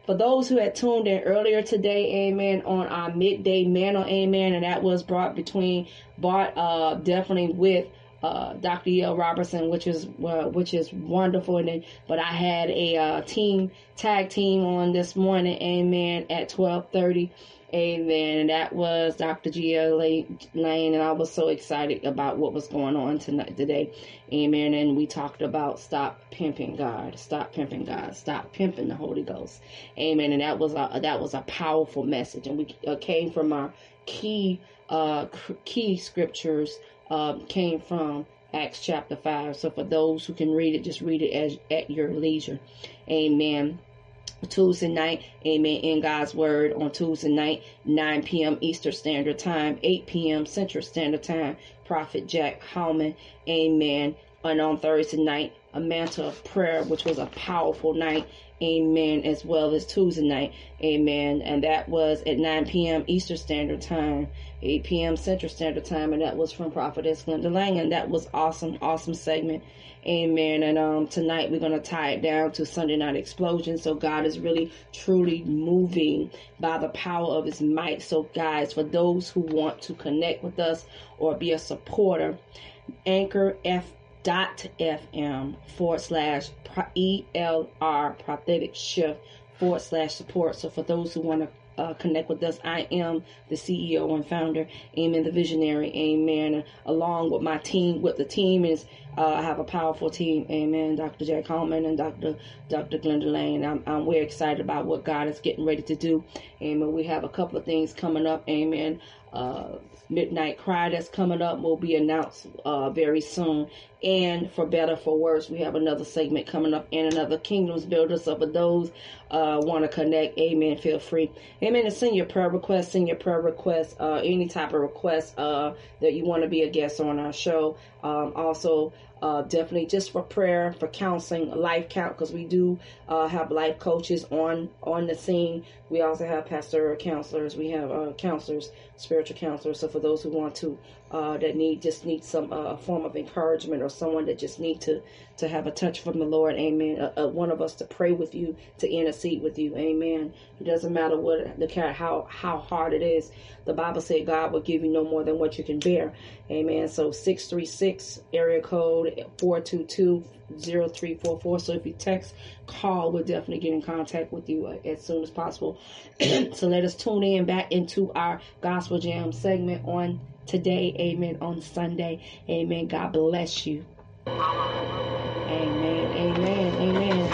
For those who had tuned in earlier today, amen, on our midday manna, amen, and that was brought between, brought uh, definitely with uh, Dr. E.L. Robertson, which is uh, which is wonderful. And then, but I had a uh, team tag team on this morning, amen, at twelve thirty. Amen. And that was Dr. Gia Lane, and I was so excited about what was going on tonight today. Amen. And we talked about stop pimping God, stop pimping God, stop pimping the Holy Ghost. Amen. And that was a that was a powerful message, and we uh, came from our key uh, key scriptures uh, came from Acts chapter five. So for those who can read it, just read it as at your leisure. Amen. Tuesday night, amen, in God's Word on Tuesday night, 9 p.m. Eastern Standard Time, 8 p.m. Central Standard Time, Prophet Jack Hallman, amen. And on Thursday night, a mantle of prayer, which was a powerful night, amen, as well as Tuesday night, amen. And that was at 9 p.m. Eastern Standard Time, 8 p.m. Central Standard Time, and that was from Prophetess Glenda Lang, and that was awesome, awesome segment. Amen. And um, tonight we're going to tie it down to Sunday Night Explosion. So God is really, truly moving by the power of His might. So, guys, for those who want to connect with us or be a supporter, Anchor F dot fm forward slash ELR prophetic shift forward slash support. So for those who want to uh, connect with us. I am the CEO and founder, Amen, the visionary, Amen. along with my team, with the team is Uh, I have a powerful team. Amen. Dr. Jack Holman and Dr. Dr. Glenda Lane. I'm, I'm we're excited about what God is getting ready to do. Amen. We have a couple of things coming up. Amen. Uh, Midnight Cry that's coming up will be announced uh, very soon. And for better, for worse, we have another segment coming up and another Kingdoms Builders. So for those uh, want to connect, amen, feel free. Amen. To send your prayer requests, send your prayer requests, uh, any type of request uh, that you want to be a guest on our show. Um, also, uh, definitely just for prayer, for counseling, life count, because we do uh, have life coaches on on the scene. We also have pastoral counselors. We have uh, counselors, spiritual counselors. So for those who want to, uh, that need just need some uh, form of encouragement or someone that just need to to have a touch from the Lord, Amen. Uh, uh, one of us to pray with you, to intercede with you, Amen. It doesn't matter what the how how hard it is. The Bible said God will give you no more than what you can bear, Amen. So six three six area code four two two zero three four four. So if you text, call, we'll definitely get in contact with you uh, as soon as possible. so let us tune in back into our Gospel Jam segment on today. Amen. On Sunday. Amen. God bless you. Amen. Amen. Amen.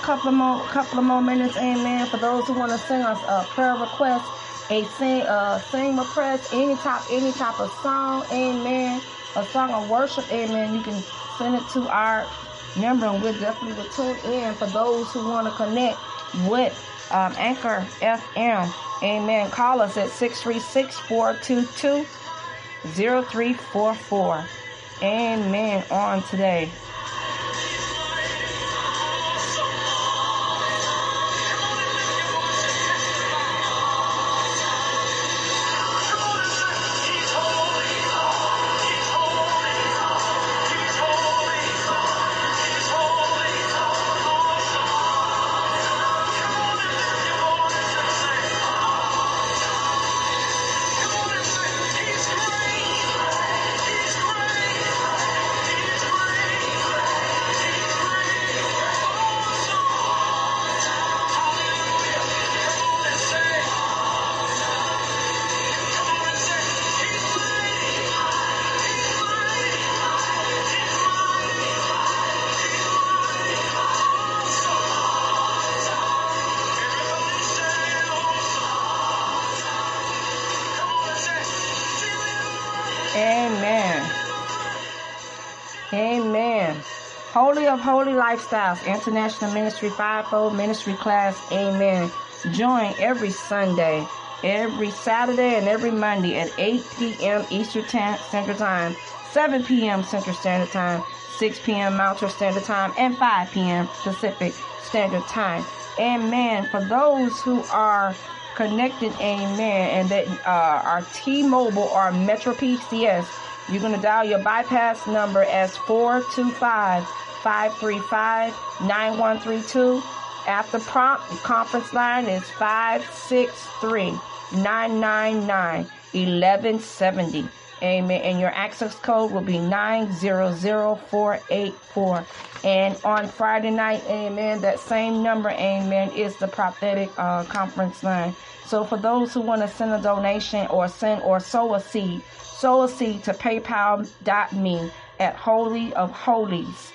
Couple of more, couple of more minutes, amen. For those who want to sing us a prayer request, a sing, uh, sing request, any type, any type of song, amen. A song of worship, amen. You can send it to our number, and we'll definitely tune in for those who want to connect with um, Anchor FM. Amen. Call us at 636 422 0344. Amen. On today. Lifestyles International Ministry Fivefold Ministry Class. Amen. Join every Sunday, every Saturday, and every Monday at 8 p.m. Eastern Standard Time, 7 p.m. Central Standard Time, 6 p.m. Mountain Standard Time, and 5 p.m. Pacific Standard Time. Amen. For those who are connected, amen, and that uh, are T-Mobile or Metro PCS, you're going to dial your bypass number as 425-535-9132. After prompt, the conference line is 563-999-1170. Amen. And your access code will be 900484. And on Friday night, amen, that same number, amen, is the prophetic uh, conference line. So for those who want to send a donation or send or sow a seed, sow a seed to paypal.me at Holy of Holies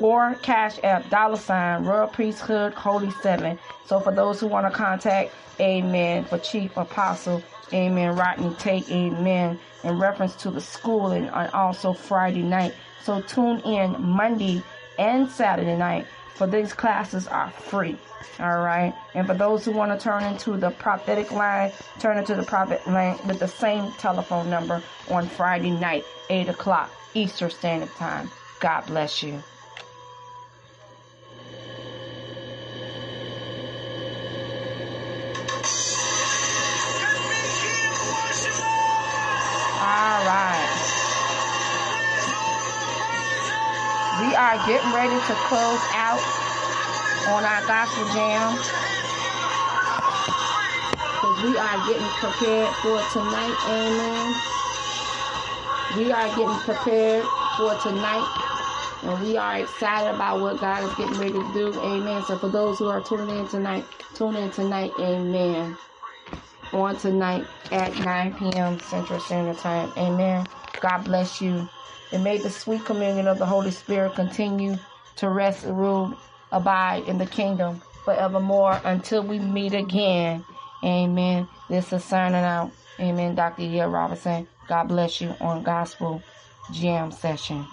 or Cash App dollar sign Royal Priesthood Holy Seven. So for those who want to contact, Amen, for Chief Apostle, Amen, Rodney Tate, Amen, in reference to the schooling and also Friday night. So tune in Monday and Saturday night for these classes are free. All right. And for those who want to turn into the prophetic line, turn into the prophet line with the same telephone number on Friday night, 8 o'clock Eastern Standard Time. God bless you. Are getting ready to close out on our gospel jam. Because we are getting prepared for tonight. Amen. We are getting prepared for tonight. And we are excited about what God is getting ready to do. Amen. So for those who are tuning in tonight, tune in tonight. Amen on tonight at 9 p.m. Central Standard Time. Amen. God bless you. And may the sweet communion of the Holy Spirit continue to rest, rule, abide in the kingdom forevermore until we meet again. Amen. This is signing out. Amen. Dr. E. Robinson. God bless you on Gospel Jam Session.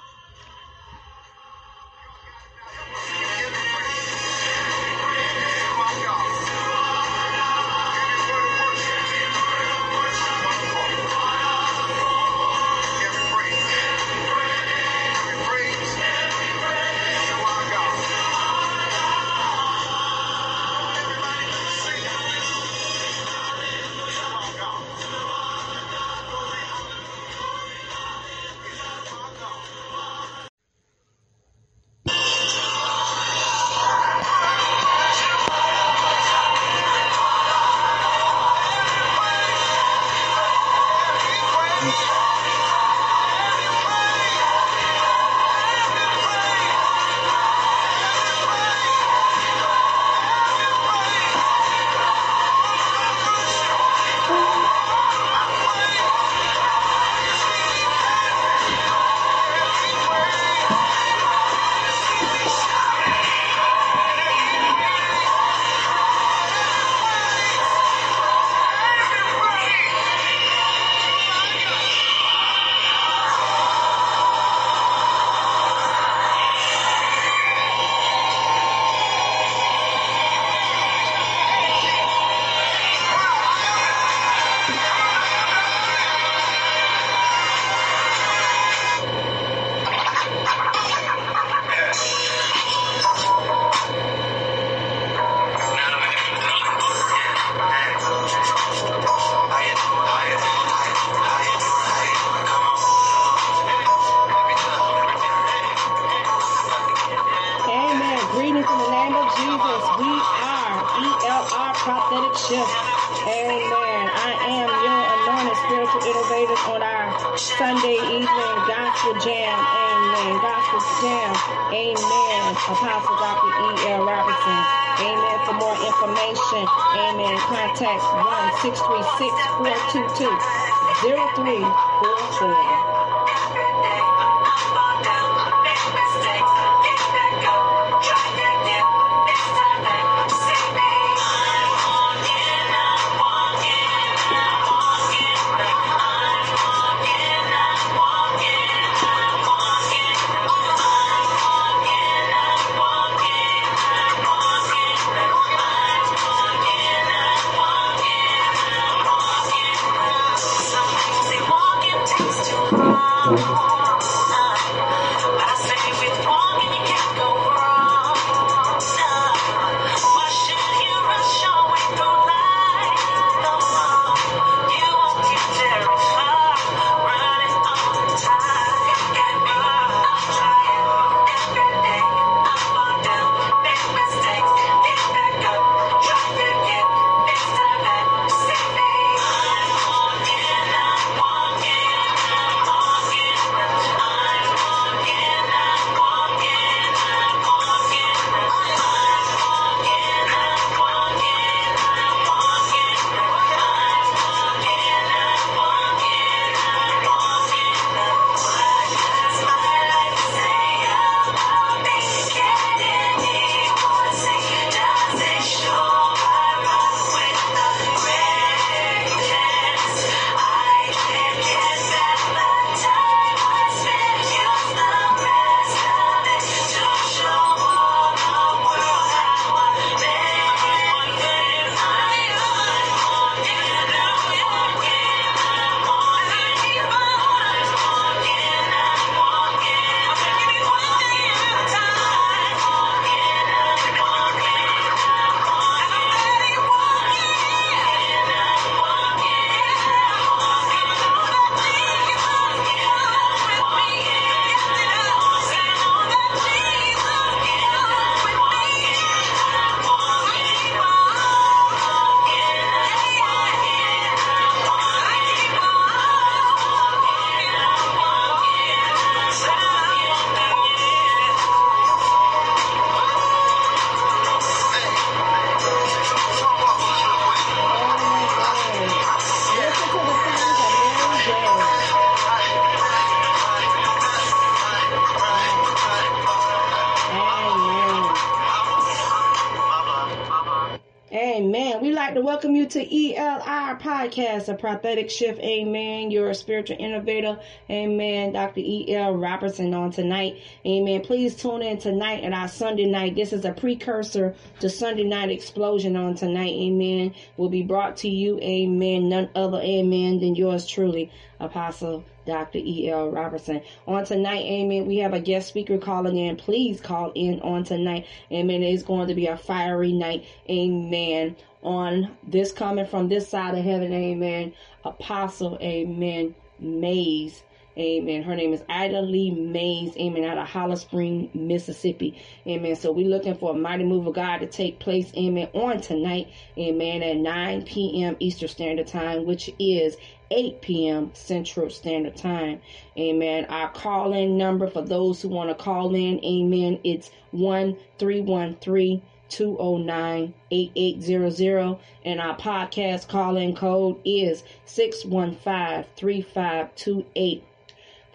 Podcast, a prophetic shift. Amen. You're a spiritual innovator. Amen. Dr. E.L. Robertson on tonight. Amen. Please tune in tonight at our Sunday night. This is a precursor to Sunday night explosion on tonight. Amen. Will be brought to you. Amen. None other. Amen. Than yours truly, Apostle Dr. E.L. Robertson. On tonight, amen, we have a guest speaker calling in. Please call in on tonight. Amen. It's going to be a fiery night. Amen. On this coming from this side of heaven, amen. Apostle, amen. Mays. Amen. Her name is Ida Lee Mays. Amen. Out of Holly Spring, Mississippi. Amen. So we're looking for a mighty move of God to take place. Amen. On tonight. Amen. At 9 p.m. Eastern Standard Time, which is 8 p.m. Central Standard Time. Amen. Our call in number for those who want to call in. Amen. It's 1 313 209 8800. And our podcast call in code is 615 3528.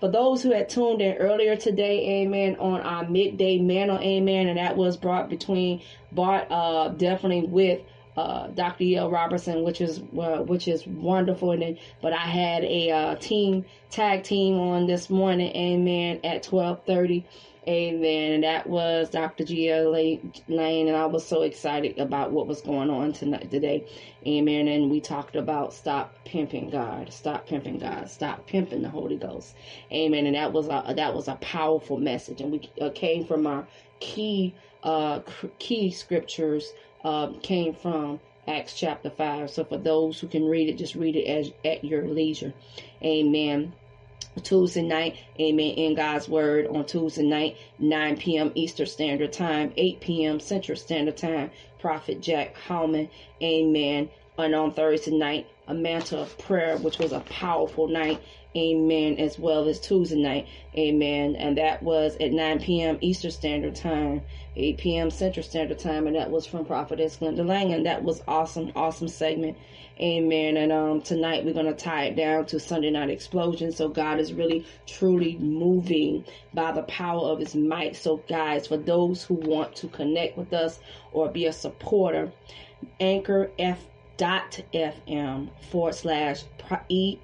For those who had tuned in earlier today, amen, on our midday manna, amen, and that was brought between, brought uh, definitely with uh, Dr. E.L. Robertson, which is uh, which is wonderful. And then, but I had a uh, team tag team on this morning, amen, at twelve thirty. Amen. And that was Dr. G.L. Lane, and I was so excited about what was going on tonight today. Amen. And we talked about stop pimping God, stop pimping God, stop pimping the Holy Ghost. Amen. And that was a that was a powerful message, and we uh, came from our key uh key scriptures uh, came from Acts chapter 5. So for those who can read it, just read it as at your leisure. Amen. Tuesday night, amen, in God's Word on Tuesday night, 9 p.m. Eastern Standard Time, 8 p.m. Central Standard Time. Prophet Jack Hallman, amen. And on Thursday night, a mantle of prayer, which was a powerful night, amen, as well as Tuesday night, amen. And that was at 9 p.m. Eastern Standard Time, 8 p.m. Central Standard Time, and that was from Prophetess Glenda Lang, and that was awesome, awesome segment, amen. And um, tonight we're gonna tie it down to Sunday Night Explosion. So God is really, truly moving by the power of His might. So guys, for those who want to connect with us or be a supporter, Anchor F dot fm forward slash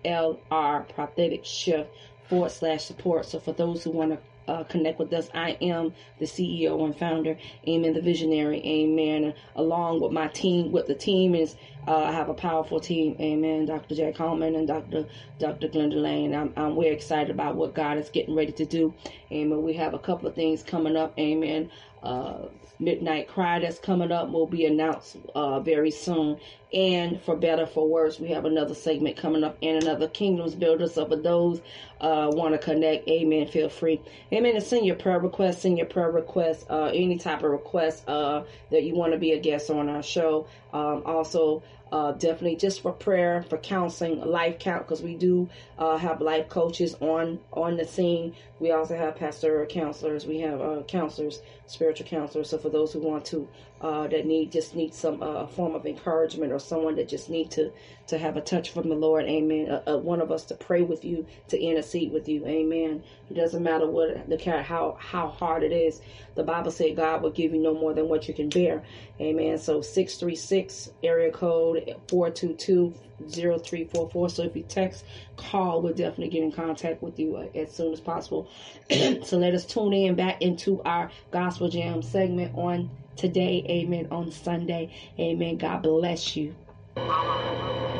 elr prophetic shift forward slash support so for those who want to uh, connect with us. I am the CEO and founder, Amen, the visionary, Amen. Along with my team, with the team is uh, I have a powerful team, Amen. Dr. Jack Coleman and Dr. Dr. Glenda Lane. I'm, I'm very excited about what God is getting ready to do, Amen. We have a couple of things coming up, Amen. Uh, Midnight Cry that's coming up will be announced uh, very soon. And for better, for worse, we have another segment coming up and another Kingdoms Builder. So for those uh, want to connect, amen, feel free. Amen. To send your prayer requests, send your prayer requests, uh, any type of request uh, that you want to be a guest on our show. Um, also, uh, definitely just for prayer, for counseling, life count, because we do uh, have life coaches on on the scene. We also have pastoral counselors. We have uh, counselors, spiritual counselors. So for those who want to, uh, that need just need some uh, form of encouragement or someone that just need to to have a touch from the Lord, Amen. Uh, uh, one of us to pray with you, to intercede with you, Amen. It doesn't matter what the how how hard it is. The Bible said God will give you no more than what you can bear, Amen. So six three six area code four two two zero three four four. So if you text, call, we'll definitely get in contact with you uh, as soon as possible. so let us tune in back into our Gospel Jam segment on today. Amen. On Sunday. Amen. God bless you.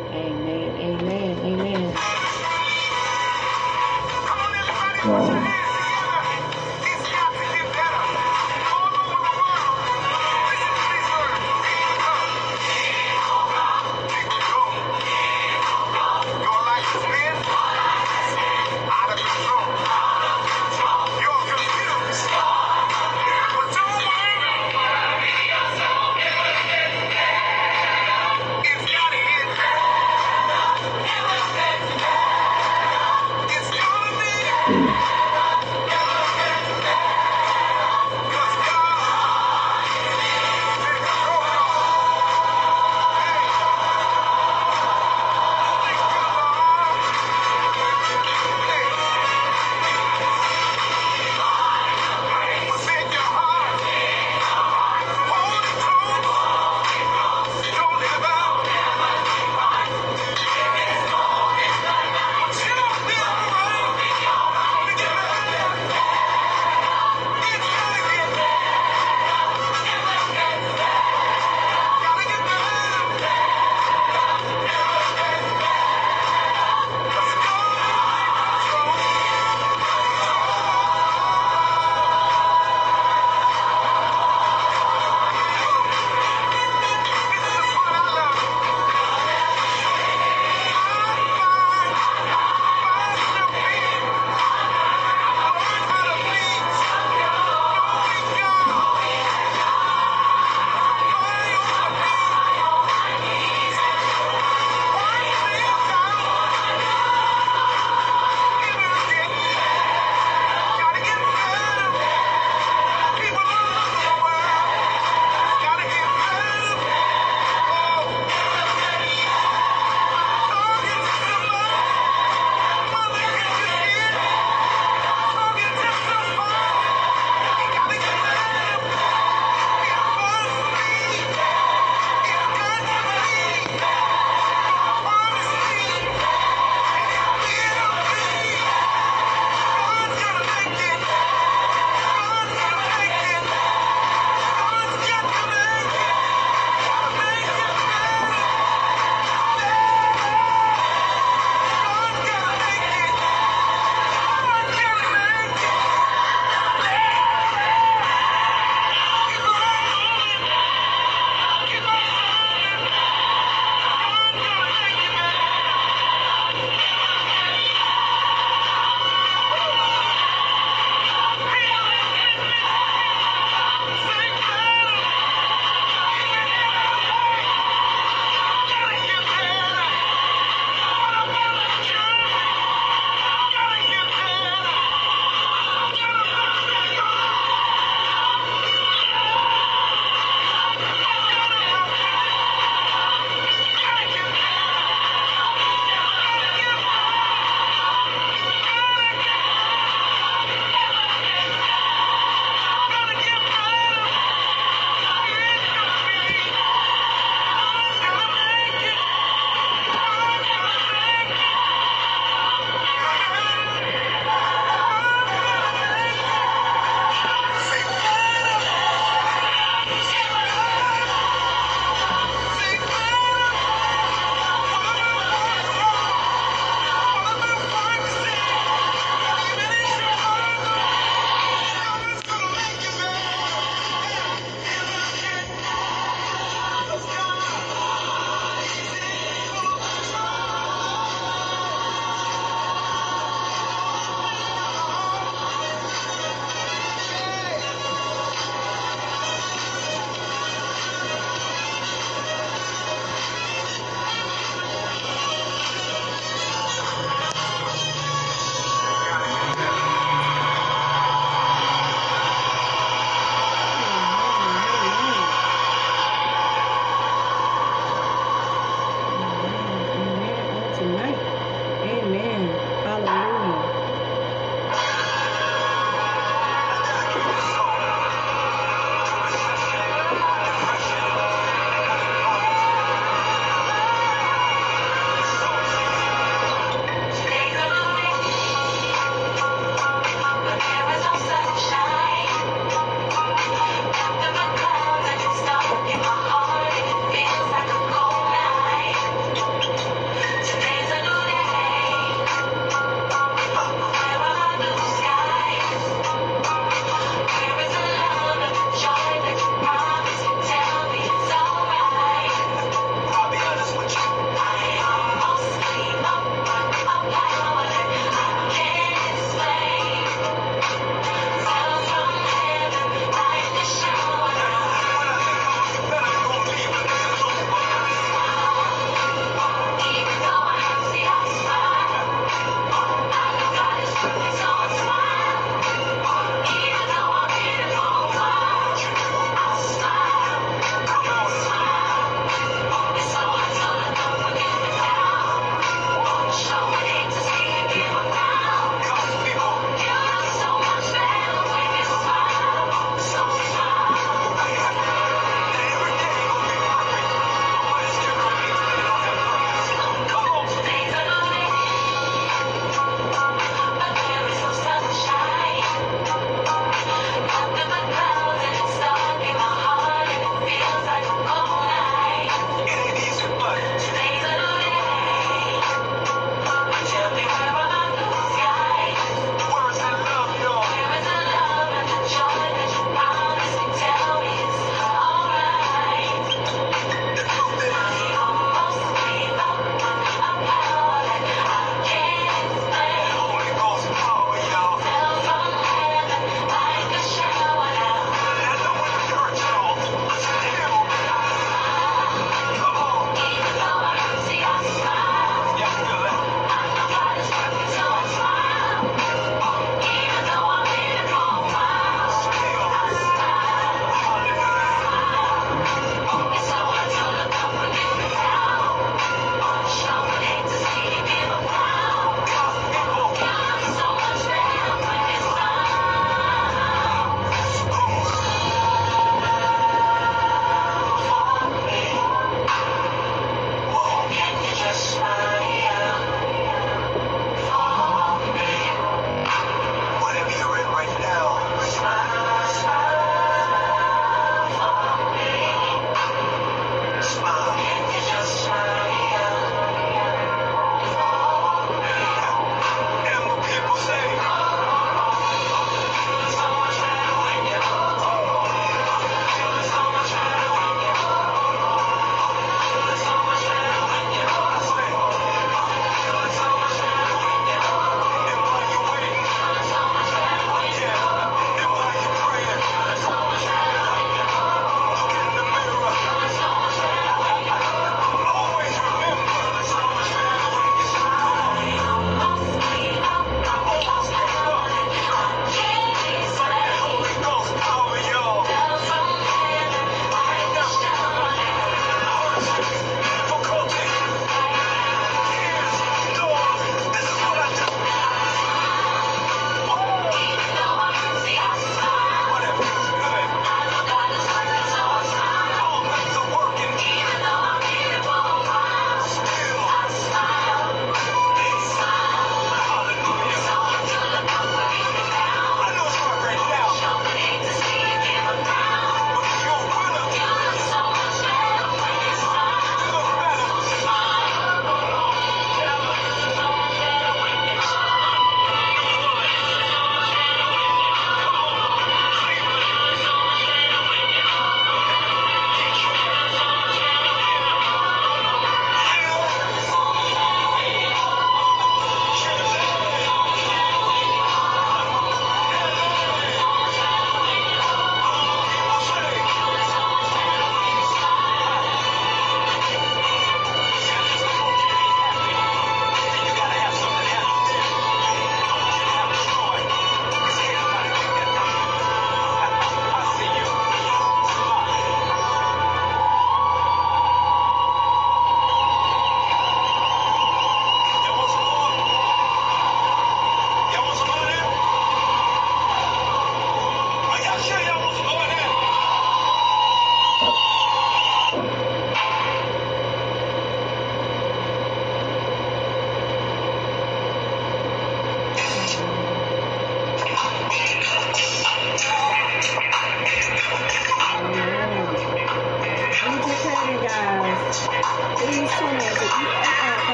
Amen. Amen. Amen. Wow.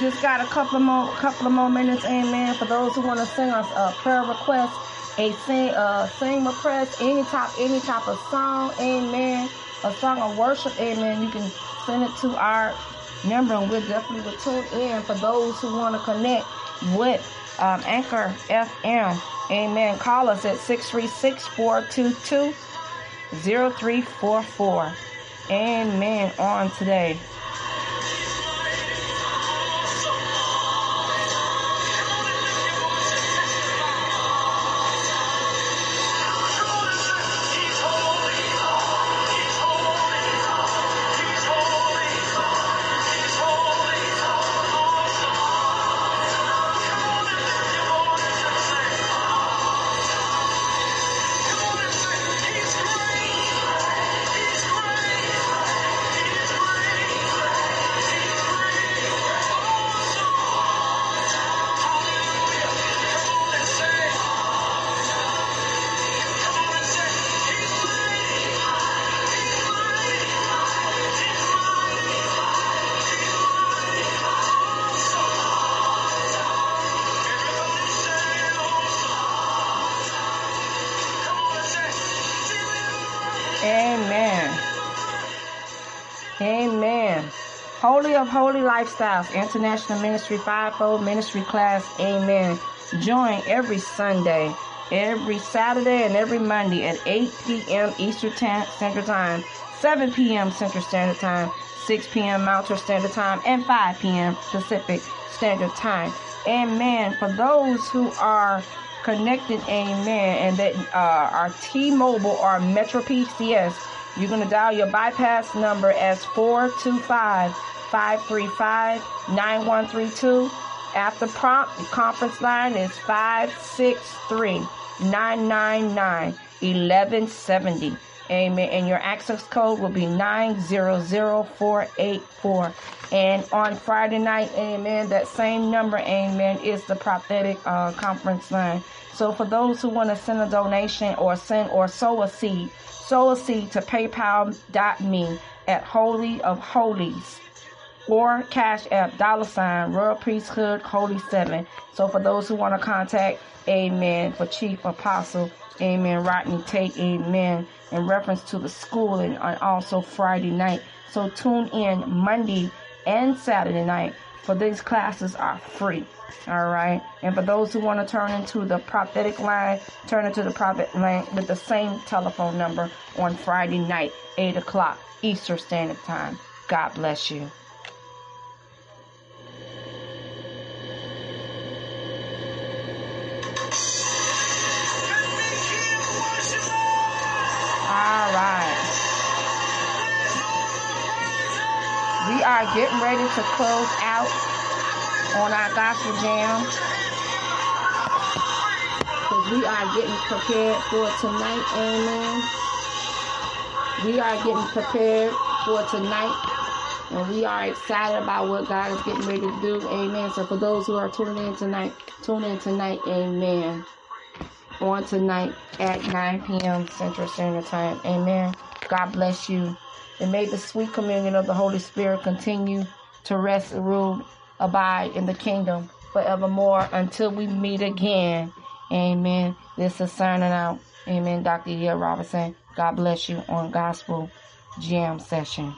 Just got a couple of more, couple of more minutes. Amen. For those who want to sing us a prayer request, a sing, uh, sing request, any type, any type of song. Amen. A song of worship. Amen. You can send it to our number, and we'll definitely will tune in. For those who want to connect with um, Anchor FM. Amen. Call us at 636 422 0344. Amen. On today. Holy Lifestyles International Ministry Fivefold Ministry Class. Amen. Join every Sunday, every Saturday, and every Monday at 8 p.m. Eastern Tan- Standard Time, 7 p.m. Central Standard Time, 6 p.m. Mountain Standard Time, and 5 p.m. Pacific Standard Time. Amen. For those who are connected, amen, and that uh, are T-Mobile or Metro PCS, you're going to dial your bypass number as 425-535-9132. After prompt, the conference line is 563-999-1170. Amen. And your access code will be 900484. And on Friday night, amen, that same number, amen, is the prophetic uh, conference line. So for those who want to send a donation or send or sow a seed, sow a seed to paypal.me at Holy of Holies or Cash App dollar sign Royal Priesthood Holy Seven. So for those who want to contact, Amen, for Chief Apostle, Amen, Rodney Tate, Amen, in reference to the school and also Friday night. So tune in Monday and Saturday night for these classes are free. All right. And for those who want to turn into the prophetic line, turn into the prophet line with the same telephone number on Friday night, 8 o'clock Eastern Standard Time. God bless you. Right. We are getting ready to close out on our gospel jam. Because we are getting prepared for tonight. Amen. We are getting prepared for tonight. And we are excited about what God is getting ready to do. Amen. So for those who are tuning in tonight, tune in tonight. Amen. On tonight at 9 p.m. Central Standard Time. Amen. God bless you. And may the sweet communion of the Holy Spirit continue to rest, rule, abide in the kingdom forevermore until we meet again. Amen. This is signing out. Amen. Dr. E. Robinson. God bless you on Gospel Jam Session.